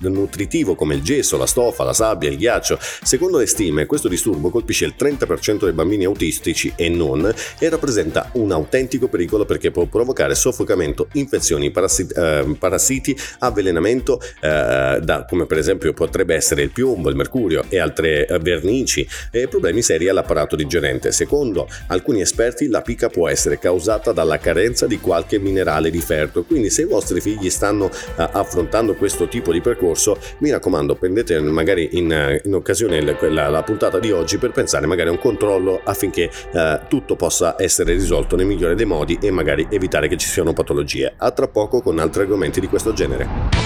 nutritivo come il gesso, la stoffa, la sabbia, il ghiaccio. Secondo le stime, questo disturbo colpisce il 30% dei bambini autistici e non e rappresenta un autentico pericolo perché può provocare soffocamento, infezioni, parassiti, eh, parassiti avvelenamento, eh, da, come per esempio potrebbe essere il piombo, il mercurio e altre eh, vernici e problemi seri all'apparato digerente. Secondo alcuni esperti la pica può essere causata dalla carenza di qualche minerale di ferro, quindi se i vostri figli stanno eh, affrontando questo tipo di percorso, mi raccomando, prendete magari in, in occasione la, la, puntata di oggi per pensare magari a un controllo affinché eh, tutto possa essere risolto nel migliore dei modi e magari evitare che ci siano patologie. A tra poco con altri argomenti di questo genere.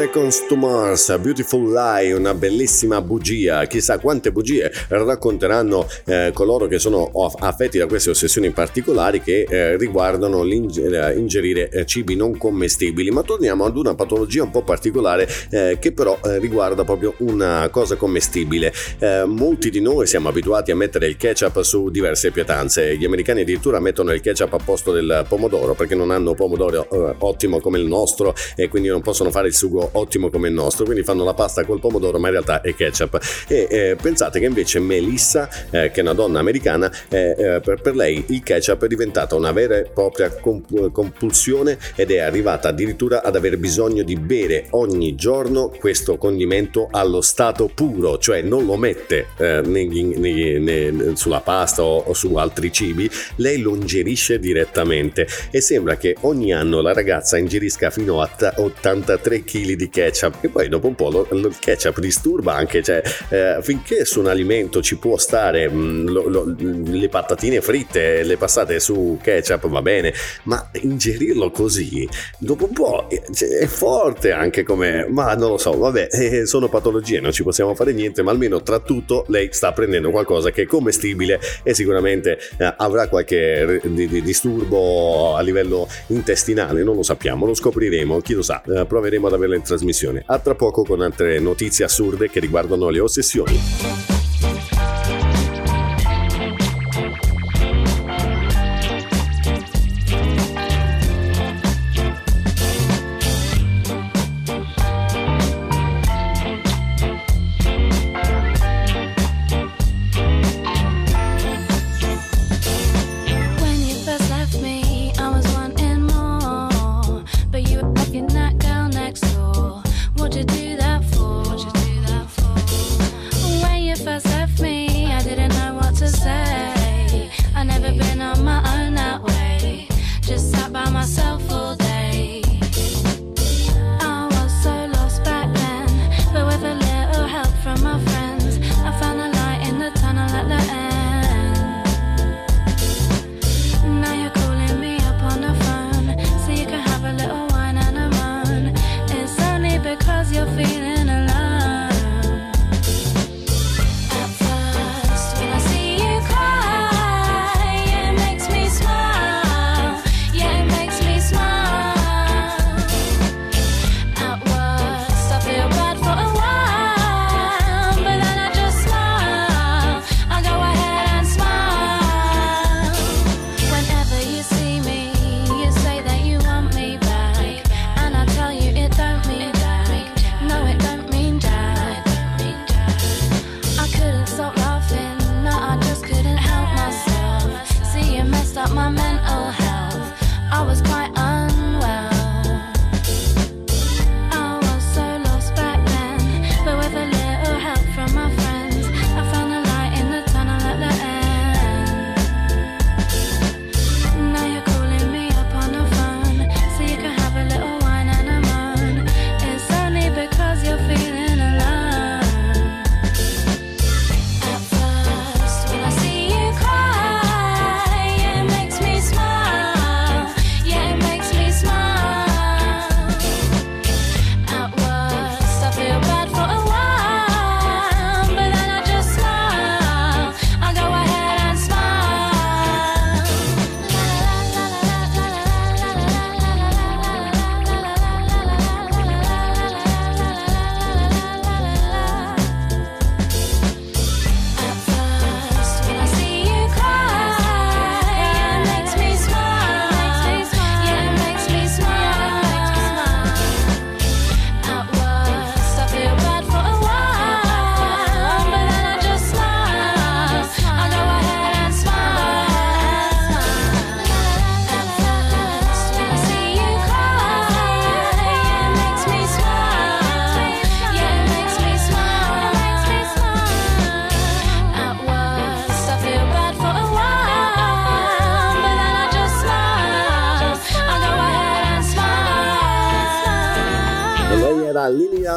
Seconds to Mars, Beautiful Lie, una bellissima bugia. Chissà quante bugie racconteranno eh, coloro che sono affetti da queste ossessioni particolari che eh, riguardano l'ingerire eh, cibi non commestibili. Ma torniamo ad una patologia un po' particolare eh, che però eh, riguarda proprio una cosa commestibile. Eh, molti di noi siamo abituati a mettere il ketchup su diverse pietanze. Gli americani addirittura mettono il ketchup a posto del pomodoro perché non hanno pomodoro ottimo come il nostro e quindi non possono fare il sugo ottimo come il nostro, quindi fanno la pasta col pomodoro, ma in realtà è ketchup. E eh, pensate che invece Melissa, eh, che è una donna americana, eh, eh per, per, lei il ketchup è diventata una vera e propria comp- compulsione ed è arrivata addirittura ad avere bisogno di bere ogni giorno questo condimento allo stato puro, cioè non lo mette eh, negli, negli, ne, sulla pasta o, o su altri cibi, lei lo ingerisce direttamente e sembra che ogni anno la ragazza ingerisca fino a 83 kg di ketchup e poi dopo un po' lo, lo, il ketchup disturba anche, cioè eh, finché su un alimento ci può stare mh, mm, lo, lo, le patatine fritte, le passate su ketchup va bene, ma ingerirlo così dopo un po' cioè, è forte anche come, ma non lo so, vabbè, eh, sono patologie, non ci possiamo fare niente, ma almeno tra tutto lei sta prendendo qualcosa che è commestibile e sicuramente eh, avrà qualche di, di disturbo a livello intestinale, non lo sappiamo, lo scopriremo, chi lo sa, eh, proveremo ad averla in trasmissione. A tra poco con altre notizie assurde che riguardano le ossessioni.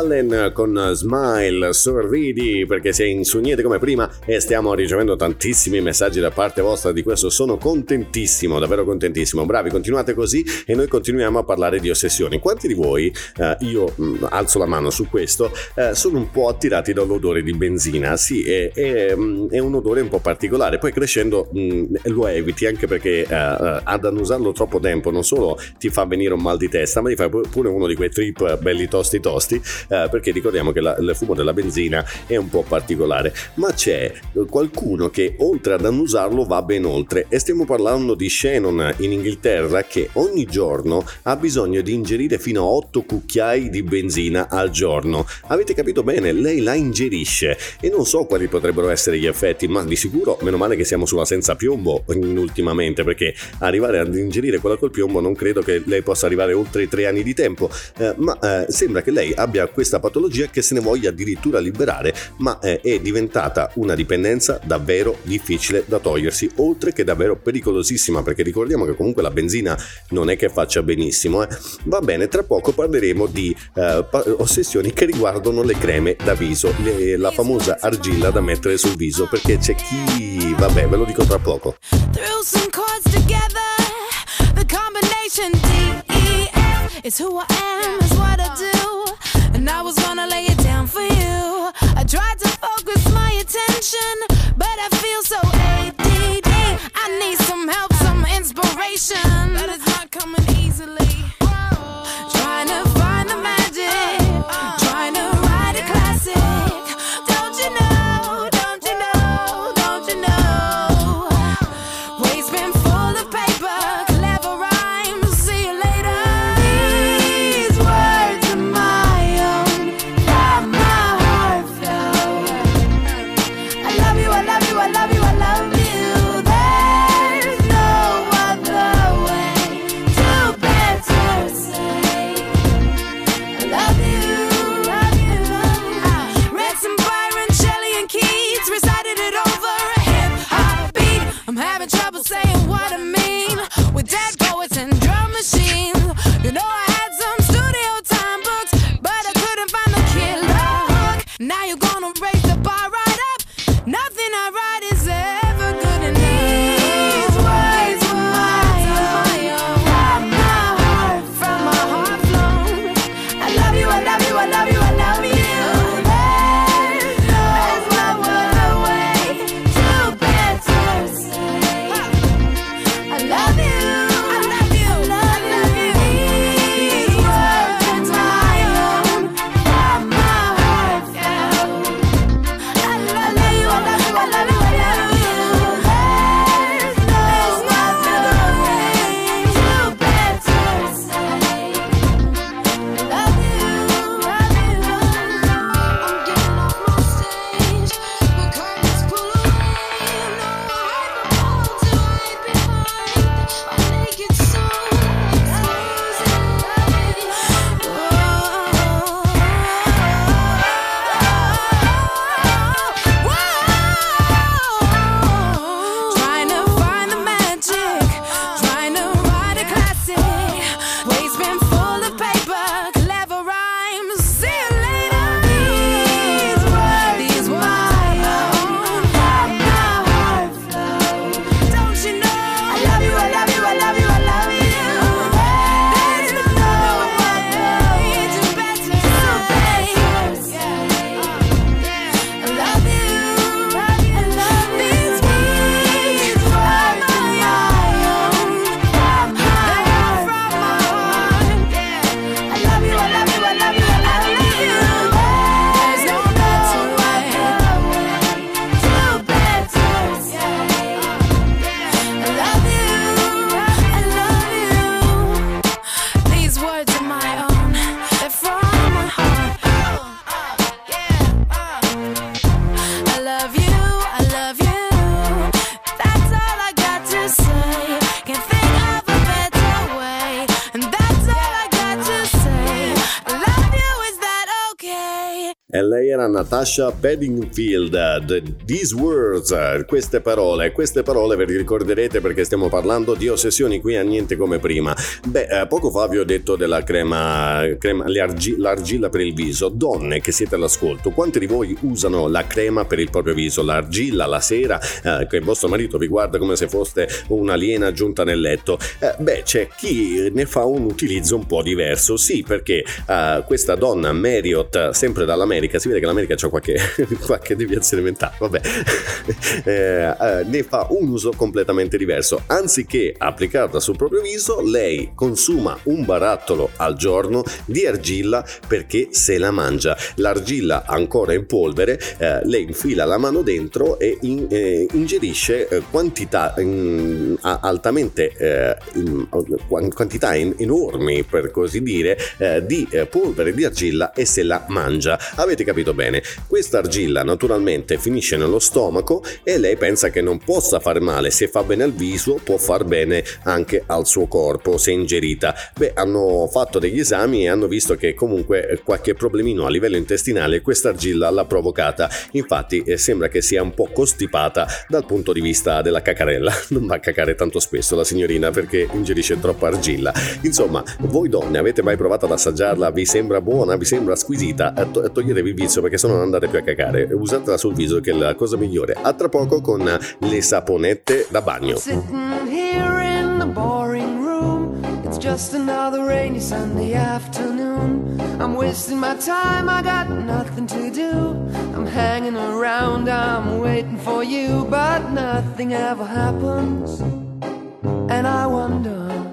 Allen con Smile, sorridi perché sei in su niente come prima e stiamo ricevendo tantissimi messaggi da parte vostra di questo. Sono contentissimo, davvero contentissimo. Bravi, continuate così e noi continuiamo a parlare di ossessioni. Quanti di voi, eh, io mh, mm, alzo la mano su questo, eh, sono un po' attirati dall'odore di benzina? Sì, è, è, mm, è un odore un po' particolare. Poi crescendo mh, mm, lo eviti anche perché eh, eh, ad annusarlo troppo tempo non solo ti fa venire un mal di testa, ma ti fa pure uno di quei trip belli tosti tosti, eh, perché ricordiamo che la, il fumo della benzina è un po' particolare, ma c'è qualcuno che oltre ad annusarlo va ben oltre. E stiamo parlando di Shannon in Inghilterra che ogni giorno ha bisogno di ingerire fino a 8 cucchiai di benzina al giorno. Avete capito bene, lei la ingerisce. E non so quali potrebbero essere gli effetti, ma di sicuro meno male che siamo sulla senza piombo ultimamente perché arrivare ad ingerire quella col piombo non credo che lei possa arrivare oltre i 3 anni di tempo, eh, ma eh, sembra che lei abbia questa patologia che se ne voglia addirittura liberare, ma eh, è diventata una dipendenza davvero difficile da togliersi, oltre che davvero pericolosissima, perché ricordiamo che comunque la benzina non è che faccia benissimo. Eh. Va bene, tra poco parleremo di eh, ossessioni che riguardano le creme da viso, le, la famosa argilla da mettere sul viso, perché c'è chi... vabbè, ve lo dico tra poco. It's who I am, it's what I do. And I was gonna lay it down for you. I tried to focus my attention, but I feel so ADD. I need some help, some inspiration. But it's not coming easily. Trying to find the magic. Natasha Bedingfield. The, these words, queste parole, queste parole ve le ricorderete perché stiamo parlando di ossessioni qui a niente come prima. Beh, eh, poco fa vi ho detto della crema, crema l'argilla per il viso. Donne che siete all'ascolto, quanti di voi usano la crema per il proprio viso, l'argilla la sera, eh, che il vostro marito vi guarda come se foste un'aliena giunta nel letto? Eh, beh, c'è chi ne fa un utilizzo un po' diverso, sì, perché uh, questa donna Marriott, sempre dall'America, si vede che l'America ha qualche, qualche deviazione mentale, vabbè, eh, uh, ne fa un uso completamente diverso. Anziché applicarla sul proprio viso, lei consuma un barattolo al giorno di argilla perché se la mangia. L'argilla ancora in polvere, eh, lei infila la mano dentro e in, eh, ingerisce eh, quantità in, altamente in, quantità enormi per così dire eh, di eh, polvere di argilla e se la mangia. Avete capito bene? Questa argilla naturalmente finisce nello stomaco e lei pensa che non possa fare male, se fa bene al viso può far bene anche al suo corpo se ingerita. Beh, hanno fatto degli esami e hanno visto che comunque qualche problemino a livello intestinale questa argilla l'ha provocata. Infatti eh, sembra che sia un po' costipata dal punto di vista della cacarella. Non va a cacare tanto spesso la signorina perché ingerisce troppa argilla. Insomma, voi donne avete mai provato ad assaggiarla? Vi sembra buona? Vi sembra squisita? Eh, to- toglietevi il vizio perché se no non andate più a cacare. Usatela sul viso che è la cosa migliore. A tra poco con le saponette da bagno. just another rainy Sunday afternoon. I'm wasting my time, I got nothing to do. I'm hanging around, I'm waiting for you, but nothing ever happens. And I wonder.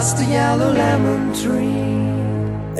just a yellow lemon tree.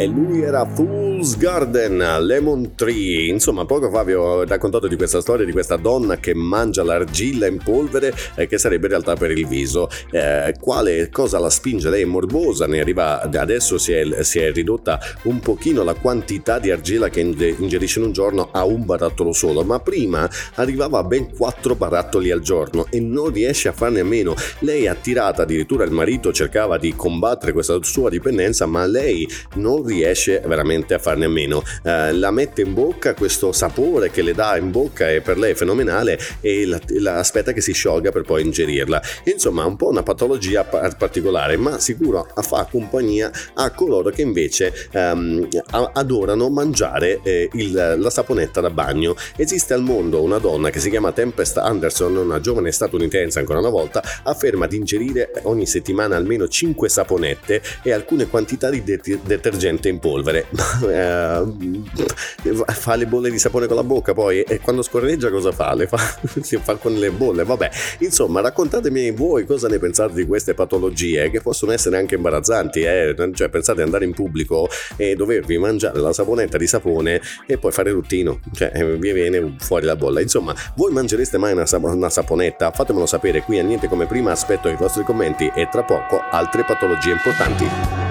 E lui era Fool's Garden, Lemon Tree. Insomma, poco fa vi ho raccontato di questa storia di questa donna che mangia l'argilla in polvere eh, che sarebbe in realtà per il viso. Eh, quale cosa la spinge? Lei è morbosa, ne arriva adesso si è, si è, ridotta un pochino la quantità di argilla che ingerisce in un giorno a un barattolo solo, ma prima arrivava a ben quattro barattoli al giorno e non riesce a farne a meno. Lei è attirata, addirittura il marito cercava di combattere questa sua dipendenza, ma lei non riesce veramente a farne a meno. Uh, la mette in bocca, questo sapore che le dà in bocca è per lei fenomenale e la, la aspetta che si sciolga per poi ingerirla. Insomma, un po' una patologia particolare, ma sicuro fa compagnia a coloro che invece um, adorano mangiare eh, il, la saponetta da bagno. Esiste al mondo una donna che si chiama Tempest Anderson, una giovane statunitense ancora una volta, afferma di ingerire ogni settimana almeno 5 saponette e alcune quantità di det- detergente in polvere. Eh, fa le bolle di sapone con la bocca poi e quando scorreggia cosa fa? Le fa, si fa con le bolle, vabbè. Insomma, raccontatemi voi cosa ne pensate di queste patologie che possono essere anche imbarazzanti, eh? cioè pensate ad andare in pubblico e dovervi mangiare la saponetta di sapone e poi fare ruttino, cioè eh, vi viene fuori la bolla. Insomma, voi mangereste mai una, una saponetta? Fatemelo sapere qui a niente come prima, aspetto i vostri commenti e tra poco altre patologie importanti.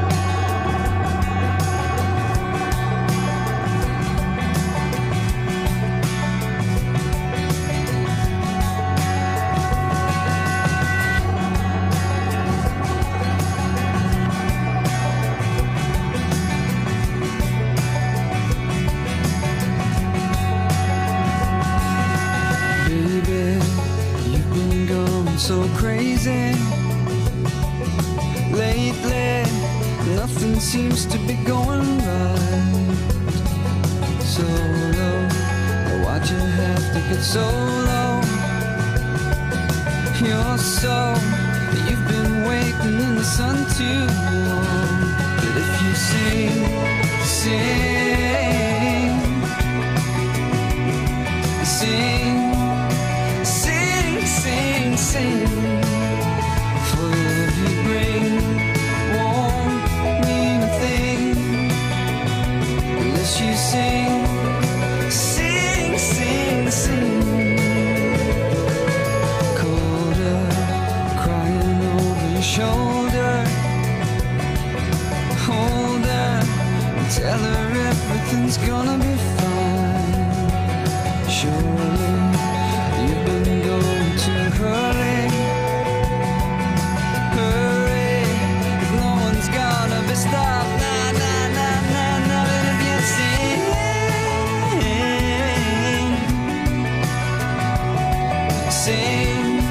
sing,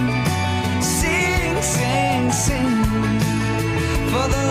sing, sing, sing for the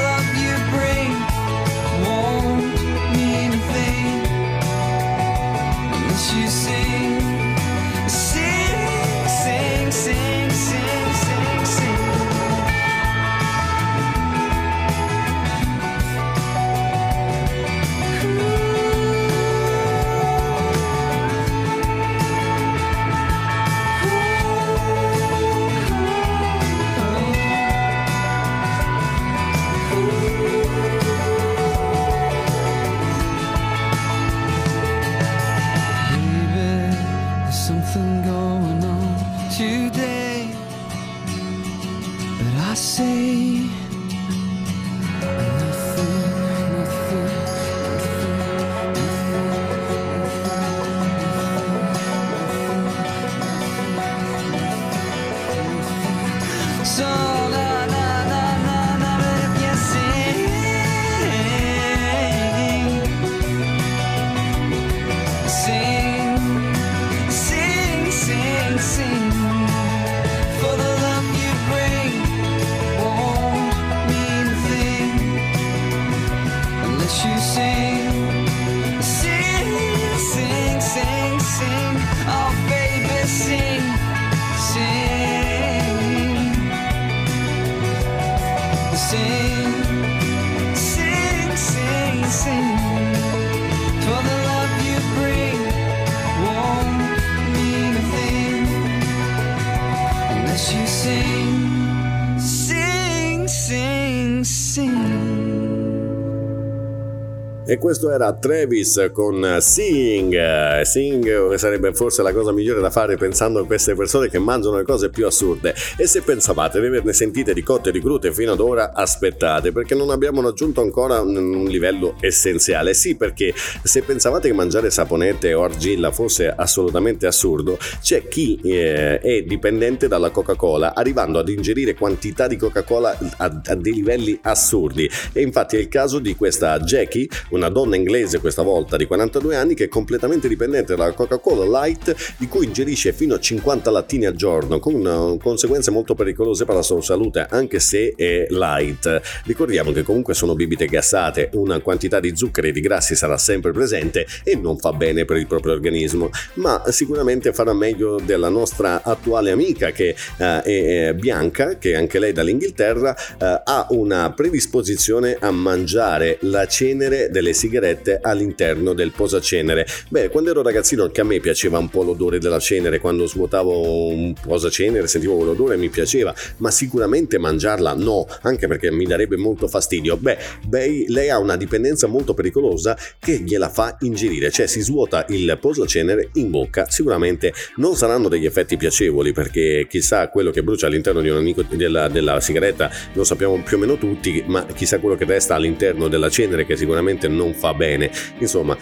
Questo era Travis con Sing. Sing sarebbe forse la cosa migliore da fare pensando a queste persone che mangiano le cose più assurde. E se pensavate di averne sentite di cotte e di crute fino ad ora, aspettate, perché non abbiamo raggiunto ancora un livello essenziale. Sì, perché se pensavate che mangiare saponette o argilla fosse assolutamente assurdo, c'è chi eh, è dipendente dalla Coca-Cola, arrivando ad ingerire quantità di Coca-Cola a, a dei livelli assurdi. E infatti è il caso di questa Jackie, una donna inglese questa volta di 42 anni che è completamente dipendente dalla Coca-Cola Light di cui ingerisce fino a 50 lattini al giorno con uh, conseguenze molto pericolose per la sua salute anche se è light. Ricordiamo che comunque sono bibite gassate, una quantità di zuccheri e di grassi sarà sempre presente e non fa bene per il proprio organismo, ma sicuramente farà meglio della nostra attuale amica che uh, è, è bianca, che anche lei dall'Inghilterra uh, ha una predisposizione a mangiare la cenere delle sigarette all'interno del posacenere. Beh, quando ero ragazzino anche a me piaceva un po' l'odore della cenere, quando svuotavo un posacenere sentivo l'odore e mi piaceva, ma sicuramente mangiarla no, anche perché mi darebbe molto fastidio. Beh, beh, lei ha una dipendenza molto pericolosa che gliela fa ingerire, cioè si svuota il posacenere in bocca. Sicuramente non saranno degli effetti piacevoli perché chissà quello che brucia all'interno di un amico della, della sigaretta lo sappiamo più o meno tutti, ma chissà quello che resta all'interno della cenere che sicuramente non fa bene. Insomma,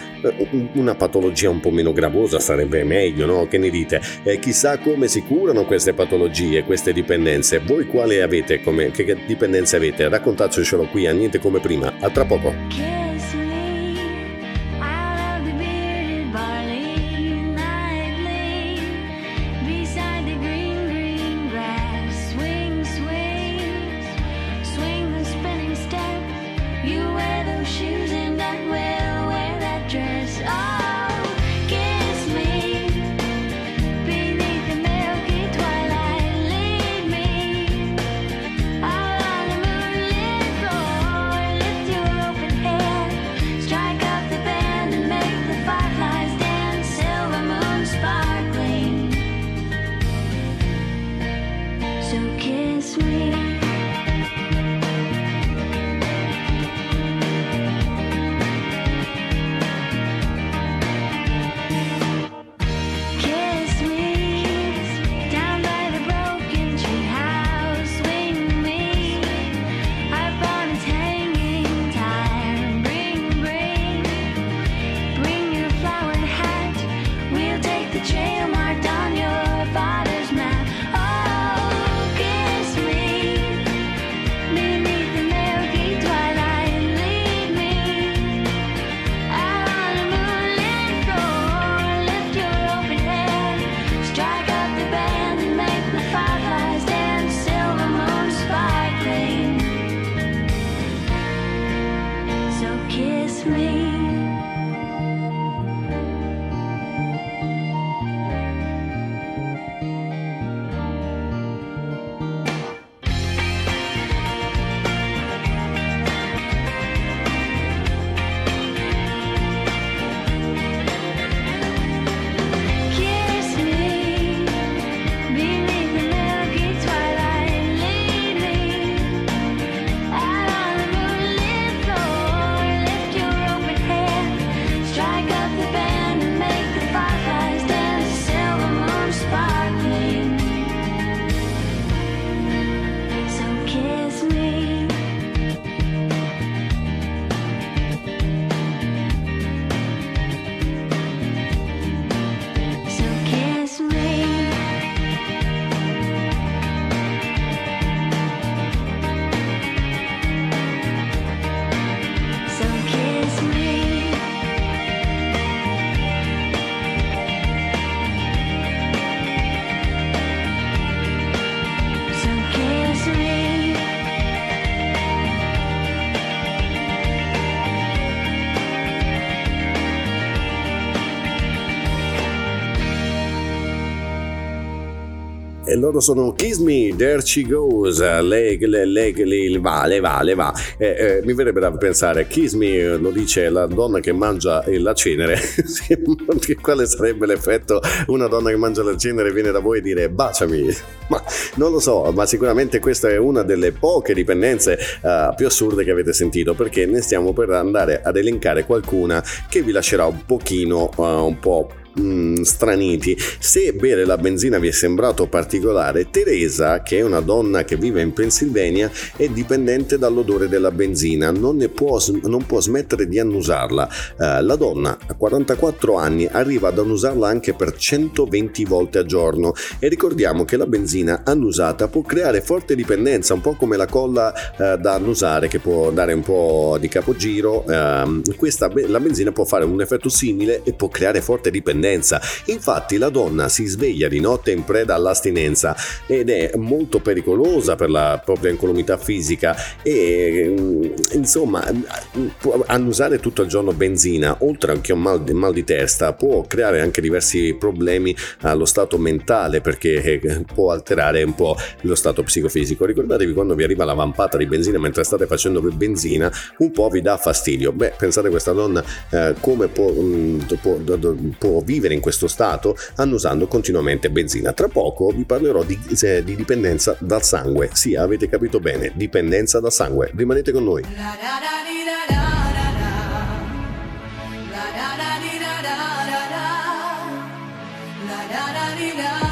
una patologia un po' meno gravosa sarebbe meglio, no? Che ne dite? E chissà come si curano queste patologie, queste dipendenze. Voi quali avete? Come, che dipendenze avete? Raccontatecelo qui a niente come prima. A tra poco. So kiss me. Loro sono Kiss Me, There She Goes, lei, lei, lei va, le va, le va. Eh, eh, mi verrebbe da pensare, Kiss Me lo dice la donna che mangia la cenere, quale sarebbe l'effetto una donna che mangia la cenere viene da voi e dire baciami? Ma non lo so, ma sicuramente questa è una delle poche dipendenze uh, più assurde che avete sentito perché ne stiamo per andare ad elencare qualcuna che vi lascerà un pochino, uh, un po' mm, straniti. Se bere la benzina vi è sembrato particolare, Teresa, che è una donna che vive in Pennsylvania, è dipendente dall'odore della benzina, non, può, non può, smettere di annusarla. Uh, la donna a 44 anni arriva ad annusarla anche per 120 volte al giorno e ricordiamo che la benzina annusata può creare forte dipendenza, un po' come la colla uh, da annusare che può dare un po' di capogiro. Uh, questa, la benzina può fare un effetto simile e può creare forte dipendenza dipendenza. Infatti la donna si sveglia di notte in preda all'astinenza ed è molto pericolosa per la propria incolumità fisica e mm, insomma annusare tutto il giorno benzina oltre anche un mal, mal di testa può creare anche diversi problemi allo stato mentale perché eh, può alterare un po' lo stato psicofisico. Ricordatevi quando vi arriva la vampata di benzina mentre state facendo benzina un po' vi dà fastidio. Beh, pensate questa donna eh, come può, mm, può, può vivere vivere in questo stato hanno annusando continuamente benzina. Tra poco vi parlerò di, eh, di dipendenza dal sangue. Sì, avete capito bene, dipendenza dal sangue. Rimanete con noi. La da da di da da da da. La da da di da.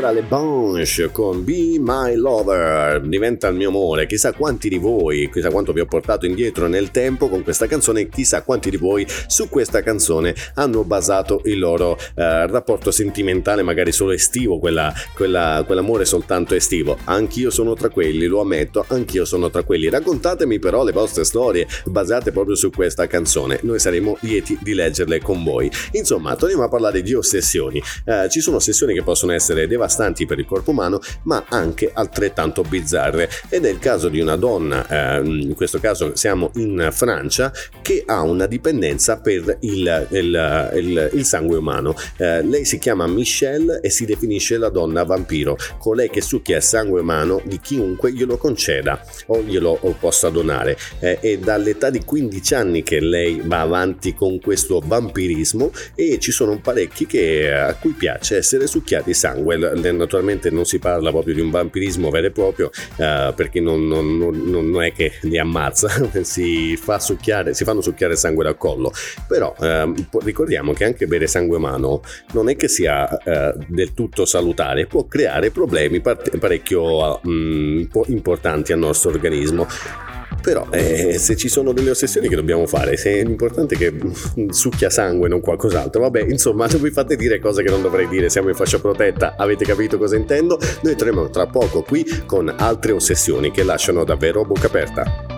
Era Le Banche con Be My Lover, diventa il mio amore. Chissà quanti di voi, chissà quanto vi ho portato indietro nel tempo con questa canzone, chissà quanti di voi su questa canzone hanno basato il loro eh, rapporto sentimentale, magari solo estivo, quella, quella, quell'amore soltanto estivo. Anch'io sono tra quelli, lo ammetto, anch'io sono tra quelli. Raccontatemi però le vostre storie basate proprio su questa canzone. Noi saremo lieti di leggerle con voi. Insomma, torniamo a parlare di ossessioni. Eh, ci sono ossessioni che possono essere essere devastanti per il corpo umano, ma anche altrettanto bizzarre. Ed è il caso di una donna, eh, in questo caso siamo in Francia, che ha una dipendenza per il, il, il, il sangue umano. Eh, lei si chiama Michelle e si definisce la donna vampiro, colei che succhia il sangue umano di chiunque glielo conceda o glielo possa donare. Eh, è dall'età di 15 anni che lei va avanti con questo vampirismo e ci sono parecchi che, a cui piace essere succhiati sangue. Naturalmente non si parla proprio di un vampirismo vero e proprio eh, perché non, non, non, non, è che li ammazza, si, fa succhiare, si fanno succhiare sangue dal collo. Però eh, ricordiamo che anche bere sangue umano non è che sia eh, del tutto salutare, può creare problemi parecchio mh, importanti al nostro organismo. Però eh, se ci sono delle ossessioni che dobbiamo fare, se è importante che succhia sangue non qualcos'altro, vabbè, insomma, non vi fate dire cose che non dovrei dire, siamo in fascia protetta, avete capito cosa intendo? Noi torniamo tra poco qui con altre ossessioni che lasciano davvero bocca aperta.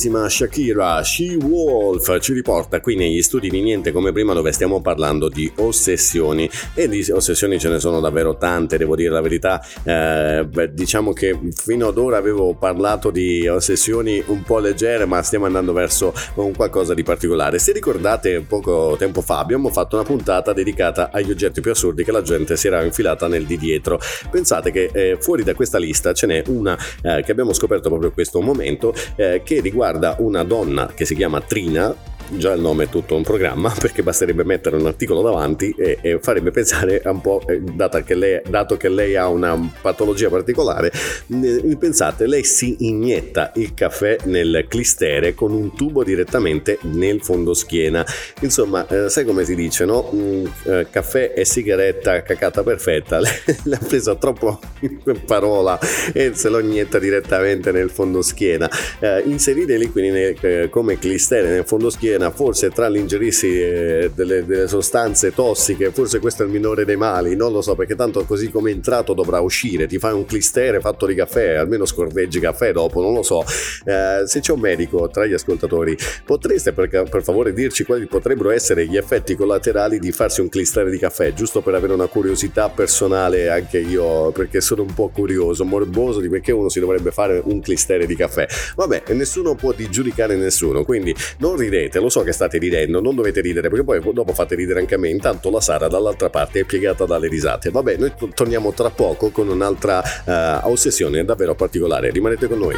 Bellissima Shakira, She Wolf, ci riporta qui negli studi di Niente come prima dove stiamo parlando di ossessioni e di ossessioni ce ne sono davvero tante, devo dire la verità, eh, beh, diciamo che fino ad ora avevo parlato di ossessioni un po' leggere ma stiamo andando verso un qualcosa di particolare. Se ricordate poco tempo fa abbiamo fatto una puntata dedicata agli oggetti più assurdi che la gente si era infilata nel di dietro. Pensate che eh, fuori da questa lista ce n'è una eh, che abbiamo scoperto proprio in questo momento eh, che riguarda una donna che si chiama Trina già il nome è tutto un programma perché basterebbe mettere un articolo davanti e, e farebbe pensare un po', eh, che, lei, dato che lei ha una patologia particolare, pensate, lei si inietta il caffè nel clistere con un tubo direttamente nel fondoschiena. Insomma, eh, sai come si dice, no? Mm, eh, caffè e sigaretta cacata perfetta. L'ha presa troppo in parola e se lo inietta direttamente nel fondoschiena. Eh, inserire i liquidi nel, eh, come clistere nel fondoschiena, forse tra l'ingerirsi eh, delle, delle sostanze tossiche, forse questo è il minore dei mali, non lo so, perché tanto così come è entrato dovrà uscire. Ti fai un clistere fatto di caffè, almeno scorveggi caffè dopo, non lo so. Eh, se c'è un medico tra gli ascoltatori, potreste per, per, favore dirci quali potrebbero essere gli effetti collaterali di farsi un clistere di caffè, giusto per avere una curiosità personale anche io, perché sono un po' curioso, morboso di perché uno si dovrebbe fare un clistere di caffè. Vabbè, nessuno può giudicare nessuno, quindi non ridete, lo so che state ridendo, non dovete ridere perché poi dopo fate ridere anche a me, intanto la Sara dall'altra parte è piegata dalle risate. Vabbè, noi torniamo tra poco con un'altra uh, ossessione davvero particolare, rimanete con noi.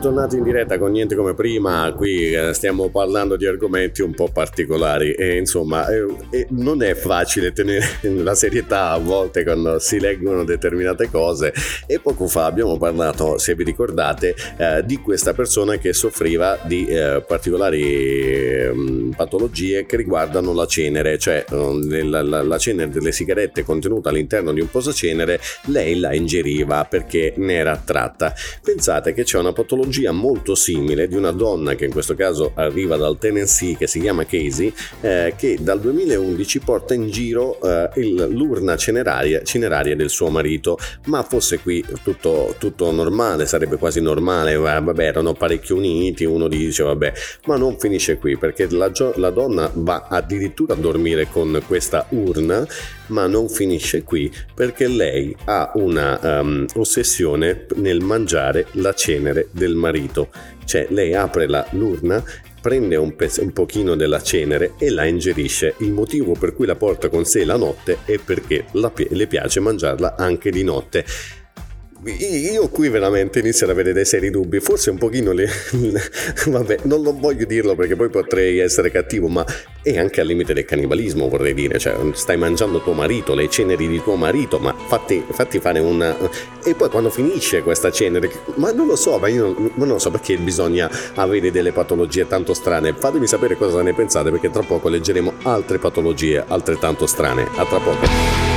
Tornati in diretta con niente come prima, qui eh, stiamo parlando di argomenti un po' particolari e insomma eh, non è facile tenere la serietà a volte quando si leggono determinate cose e poco fa abbiamo parlato, se vi ricordate, eh, di questa persona che soffriva di eh, particolari mm, patologie che riguardano la cenere, cioè mm, la, la, la cenere delle sigarette contenuta all'interno di un posacenere, lei la ingeriva perché ne era attratta. Pensate che c'è una patologia patologia molto simile di una donna che in questo caso arriva dal Tennessee che si chiama Casey, eh, che dal 2011 porta in giro eh, il, l'urna cineraria, cineraria, del suo marito, ma fosse qui tutto, tutto normale, sarebbe quasi normale, vabbè erano parecchio uniti, uno dice vabbè, ma non finisce qui perché la, la donna va addirittura a dormire con questa urna, ma non finisce qui perché lei ha una um, ossessione nel mangiare la cenere del marito. Cioè lei apre la, l'urna prende un, pezz- un pochino della cenere e la ingerisce. Il motivo per cui la porta con sé la notte è perché la, le piace mangiarla anche di notte io qui veramente inizio ad avere dei seri dubbi, forse un pochino le... vabbè, non, non, voglio dirlo perché poi potrei essere cattivo, ma è anche al limite del cannibalismo vorrei dire, cioè stai mangiando tuo marito, le ceneri di tuo marito, ma fatti, fatti fare una... e poi quando finisce questa cenere, ma non lo so, ma io non, non lo so perché bisogna avere delle patologie tanto strane, fatemi sapere cosa ne pensate perché tra poco leggeremo altre patologie altrettanto strane, a tra poco.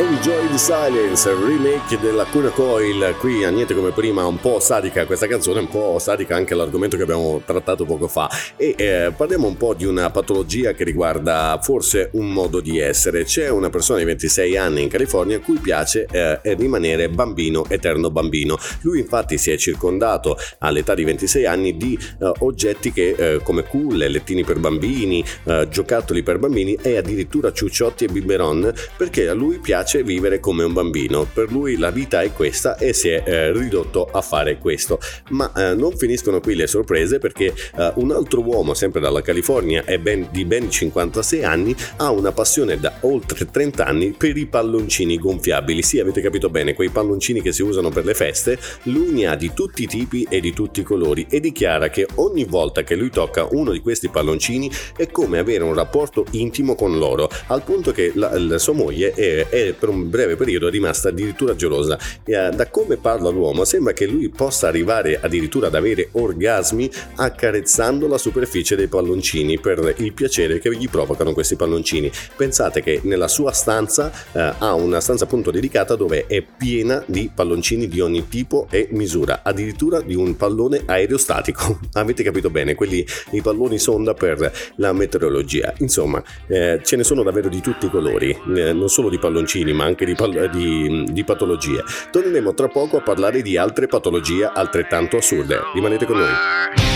Enjoy the Silence, remake della Cuna Coil, qui a niente come prima, un po' sadica questa canzone, un po' sadica anche l'argomento che abbiamo trattato poco fa e eh, parliamo un po' di una patologia che riguarda forse un modo di essere. C'è una persona di 26 anni in California a cui piace eh, rimanere bambino, eterno bambino. Lui infatti si è circondato all'età di 26 anni di eh, oggetti che eh, come culle, lettini per bambini, eh, giocattoli per bambini e addirittura ciucciotti e biberon perché a lui piace piace vivere come un bambino, per lui la vita è questa e si è eh, ridotto a fare questo. Ma eh, non finiscono qui le sorprese perché eh, un altro uomo, sempre dalla California ben, di ben 56 anni, ha una passione da oltre 30 anni per i palloncini gonfiabili. Sì, avete capito bene, quei palloncini che si usano per le feste, lui ne ha di tutti i tipi e di tutti i colori e dichiara che ogni volta che lui tocca uno di questi palloncini è come avere un rapporto intimo con loro, al punto che la, la sua moglie è, è per un breve periodo è rimasta addirittura gelosa. E, uh, da come parla l'uomo sembra che lui possa arrivare addirittura ad avere orgasmi accarezzando la superficie dei palloncini per il piacere che gli provocano questi palloncini. Pensate che nella sua stanza uh, ha una stanza appunto dedicata dove è piena di palloncini di ogni tipo e misura, addirittura di un pallone aerostatico. Avete capito bene, quelli i palloni sonda per la meteorologia. Insomma, eh, ce ne sono davvero di tutti i colori, eh, non solo di palloncini ma anche di, di, di patologie. Torneremo tra poco a parlare di altre patologie altrettanto assurde. Rimanete con noi.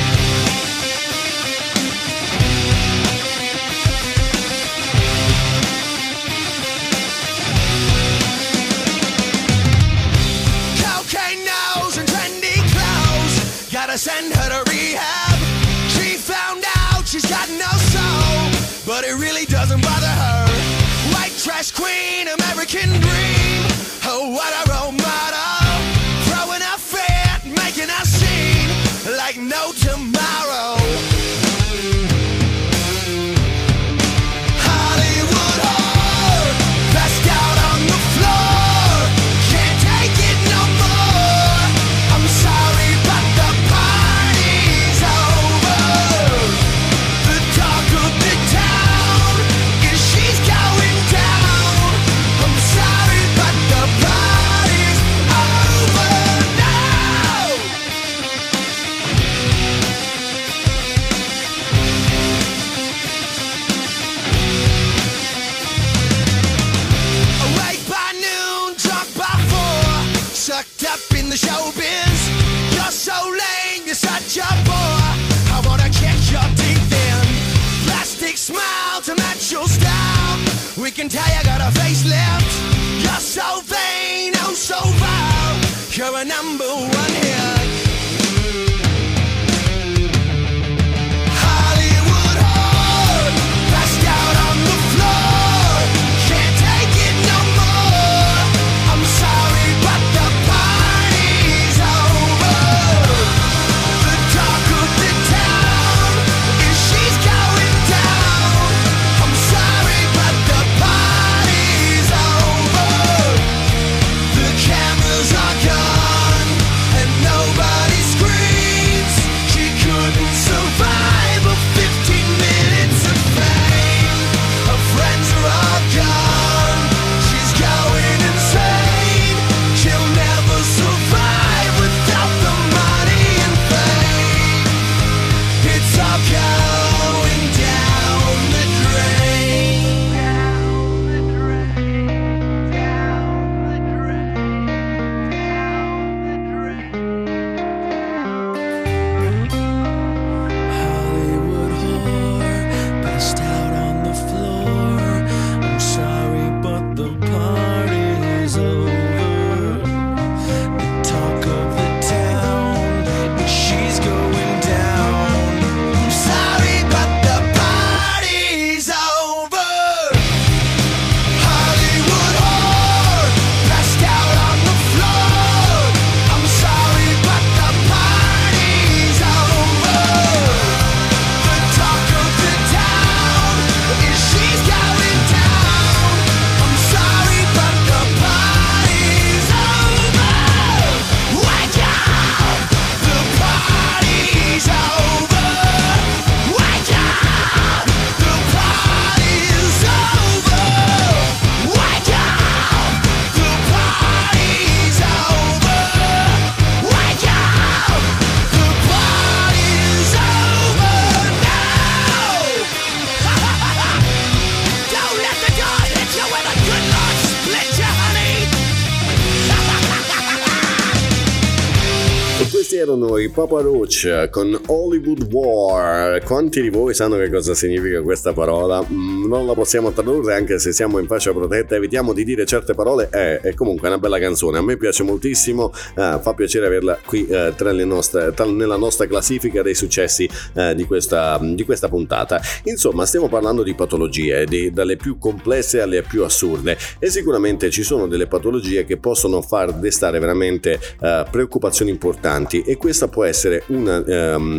Papa Roach con Hollywood War. Quanti di voi sanno che cosa significa questa parola? Mm, non la possiamo tradurre anche se siamo in fascia protetta, evitiamo di dire certe parole. È, è comunque una bella canzone, a me piace moltissimo, eh, fa piacere averla qui eh, nostre, tra, nella nostra classifica dei successi eh, di, questa, di, questa, puntata. Insomma, stiamo parlando di patologie, di, dalle più complesse alle più assurde e sicuramente ci sono delle patologie che possono far destare veramente eh, preoccupazioni importanti e questa può essere una, um,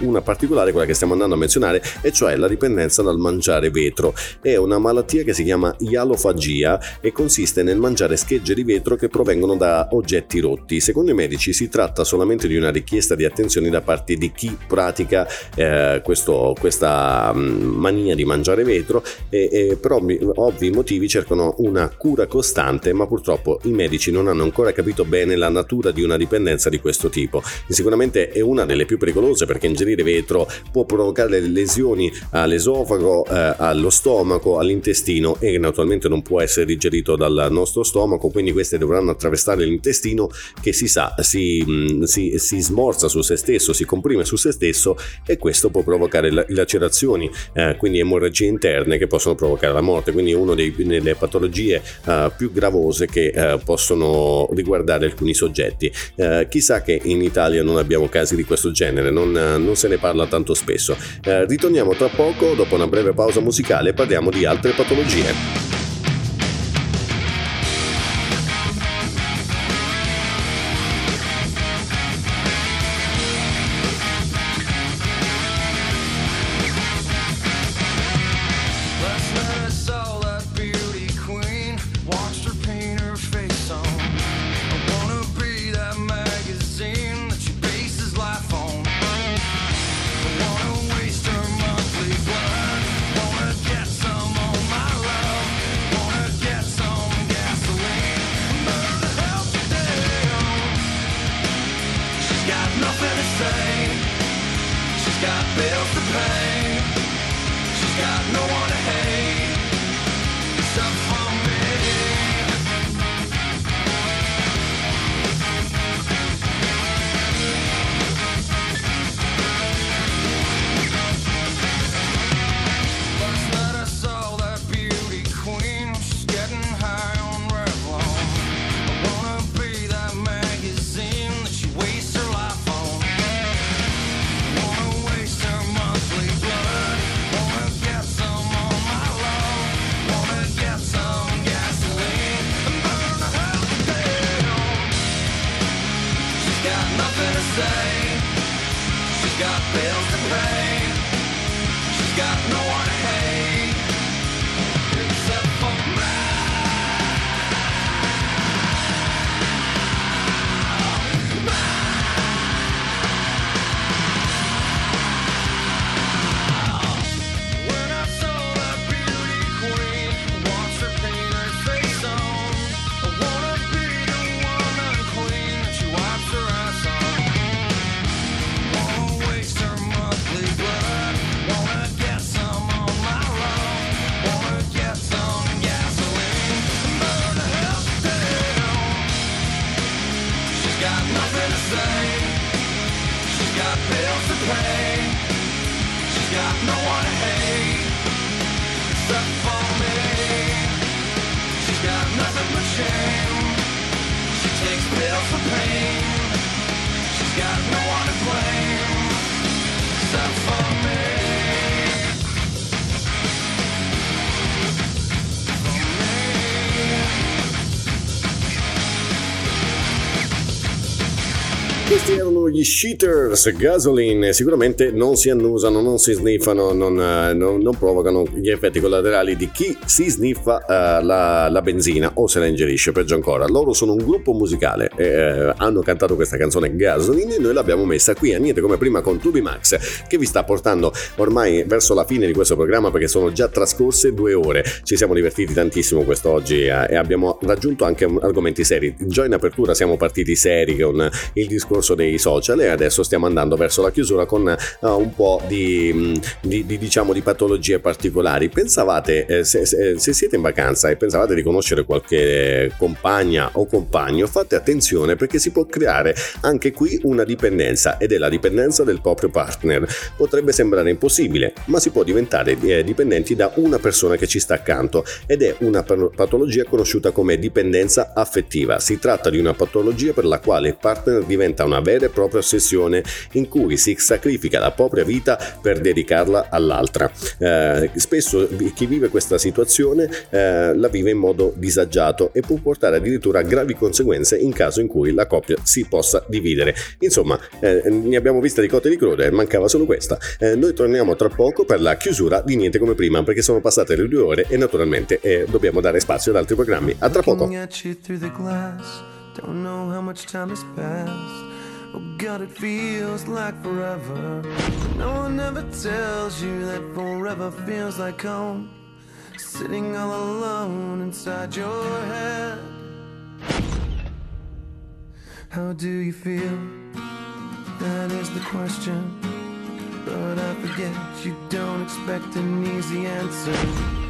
una particolare, quella che stiamo andando a menzionare, e cioè la dipendenza dal mangiare vetro. È una malattia che si chiama ialofagia e consiste nel mangiare schegge di vetro che provengono da oggetti rotti. Secondo i medici si tratta solamente di una richiesta di attenzione da parte di chi pratica eh, questo, questa um, mania di mangiare vetro e, e per ovvi motivi cercano una cura costante, ma purtroppo i medici non hanno ancora capito bene la natura di una dipendenza di questo tipo. Sicuramente è una delle più pericolose perché ingerire vetro può provocare lesioni all'esofago, eh, allo stomaco, all'intestino e naturalmente non può essere digerito dal nostro stomaco, quindi queste dovranno attraversare l'intestino che si sa si, mm, si, si smorza su se stesso, si comprime su se stesso e questo può provocare lacerazioni, eh, quindi emorragie interne che possono provocare la morte, quindi una delle patologie eh, più gravose che eh, possono riguardare alcuni soggetti. Eh, chissà che in Italia non abbiamo casi di questo genere, non, non se ne parla tanto spesso. Eh, ritorniamo tra poco, dopo una breve pausa musicale, parliamo di altre patologie. feels the pain. She's got no one to hate. Gli Cheaters Gasoline sicuramente non si annusano, non si sniffano, non, eh, non, non provocano gli effetti collaterali di chi si sniffa uh, la, la, benzina o se la ingerisce, peggio ancora. Loro sono un gruppo musicale, eh, hanno cantato questa canzone Gasoline e noi l'abbiamo messa qui a niente come prima con Tubi Max che vi sta portando ormai verso la fine di questo programma perché sono già trascorse due ore. Ci siamo divertiti tantissimo quest'oggi eh, e abbiamo raggiunto anche argomenti seri. Già in apertura siamo partiti seri con il discorso dei social e adesso stiamo andando verso la chiusura con uh, un po' di, mm, di, di, diciamo, di patologie particolari. Pensavate, eh, se, se, se, siete in vacanza e pensavate di conoscere qualche compagna o compagno, fate attenzione perché si può creare anche qui una dipendenza ed è la dipendenza del proprio partner. Potrebbe sembrare impossibile, ma si può diventare eh, dipendenti da una persona che ci sta accanto ed è una patologia conosciuta come dipendenza affettiva. Si tratta di una patologia per la quale il partner diventa una vera e propria ossessione in cui si sacrifica la propria vita per dedicarla all'altra. Eh, spesso chi vive questa situazione eh, la vive in modo disagiato e può portare addirittura a gravi conseguenze in caso in cui la coppia si possa dividere. Insomma, eh, ne abbiamo vista di cotte di crude, mancava solo questa. Eh, noi torniamo tra poco per la chiusura di Niente come prima perché sono passate le due ore e naturalmente eh, dobbiamo dare spazio ad altri programmi. A tra poco. Don't know how much time has passed. Oh God, it feels like forever. No one ever tells you that forever feels like home. Sitting all alone inside your head. How do you feel? That is the question. But I forget you don't expect an easy answer.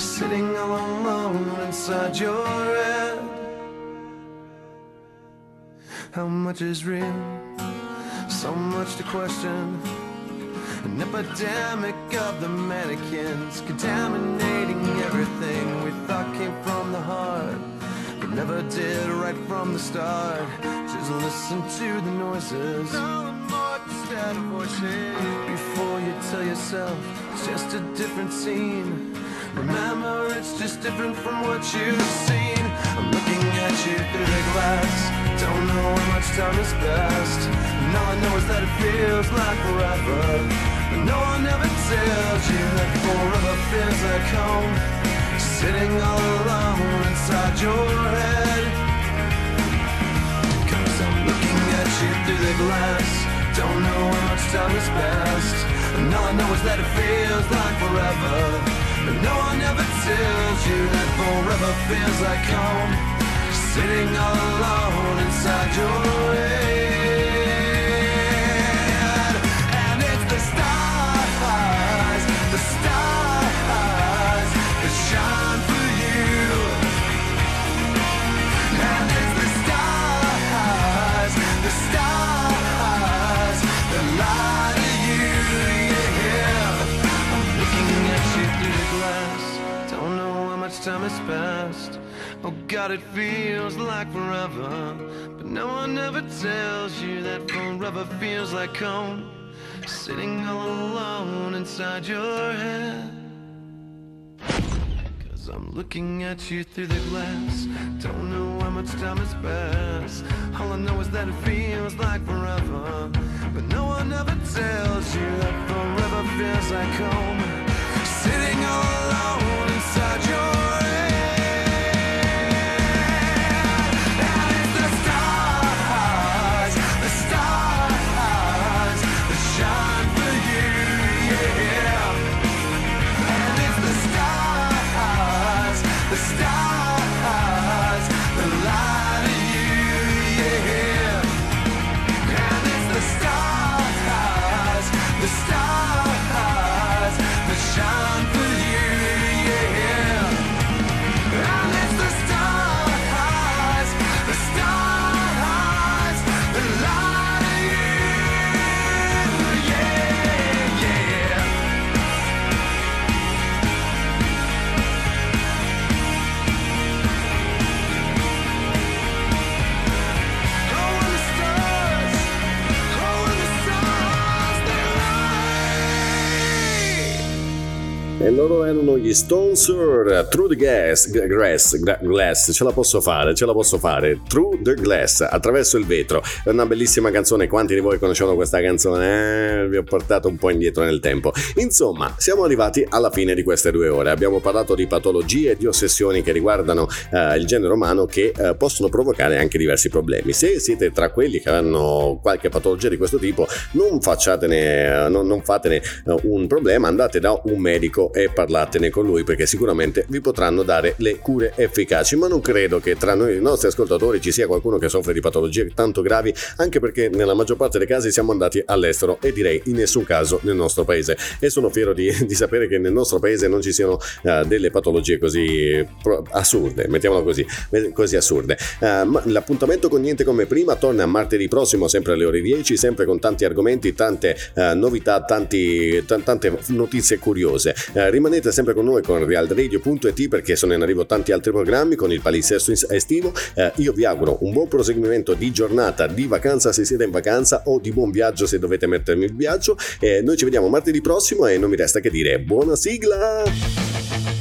sitting all alone inside your head. How much is real? So much to question. An epidemic of the mannequins contaminating everything we thought came from the heart, but never did right from the start. Just listen to the noises. Before you tell yourself it's just a different scene. Remember, it's just different from what you've seen. I'm looking at you through the glass. Don't know how much time has passed. And all I know is that it feels like forever. But no one ever tells you that forever feels like home. Sitting all alone inside your head. Cause I'm looking at you through the glass. Don't know how much time has passed. And all I know is that it feels like forever. But no one ever tells you that forever feels like home. Sitting all alone inside your head time has passed. Oh God, it feels like forever But no one ever tells you that forever feels like home. Sitting all alone inside your head. Cause I'm looking at you through the glass. Don't know how much time has passed. All I know is that it feels like forever But no one ever tells you that forever feels like home. Sitting all alone E loro erano gli Stone Sur, Through the Gas, Grass, Glass, ce la posso fare, ce la posso fare. Through the Glass, attraverso il vetro. È una bellissima canzone, quanti di voi conoscono questa canzone? Eh, vi ho portato un po' indietro nel tempo. Insomma, siamo arrivati alla fine di queste due ore. Abbiamo parlato di patologie e di ossessioni che riguardano eh, il genere umano che eh, possono provocare anche diversi problemi. Se siete tra quelli che hanno qualche patologia di questo tipo, non, facciatene, non, non fatene eh, un problema, andate da un medico e parlatene con lui perché sicuramente vi potranno dare le cure efficaci, ma non credo che tra noi i nostri ascoltatori ci sia qualcuno che soffre di patologie tanto gravi, anche perché nella maggior parte dei casi siamo andati all'estero e direi in nessun caso nel nostro paese e sono fiero di, di sapere che nel nostro paese non ci siano uh, delle patologie così assurde, mettiamola così, così assurde. Uh, l'appuntamento con Niente come prima torna martedì prossimo sempre alle ore 10, sempre con tanti argomenti, tante uh, novità, tanti, t- tante notizie curiose. Uh, rimanete sempre con noi con realradio.it perché sono in arrivo tanti altri programmi con il palinsesto estivo. Uh, io vi auguro un buon proseguimento di giornata, di vacanza se siete in vacanza o di buon viaggio se dovete mettermi il viaggio. Eh, noi ci vediamo martedì prossimo e non mi resta che dire buona sigla!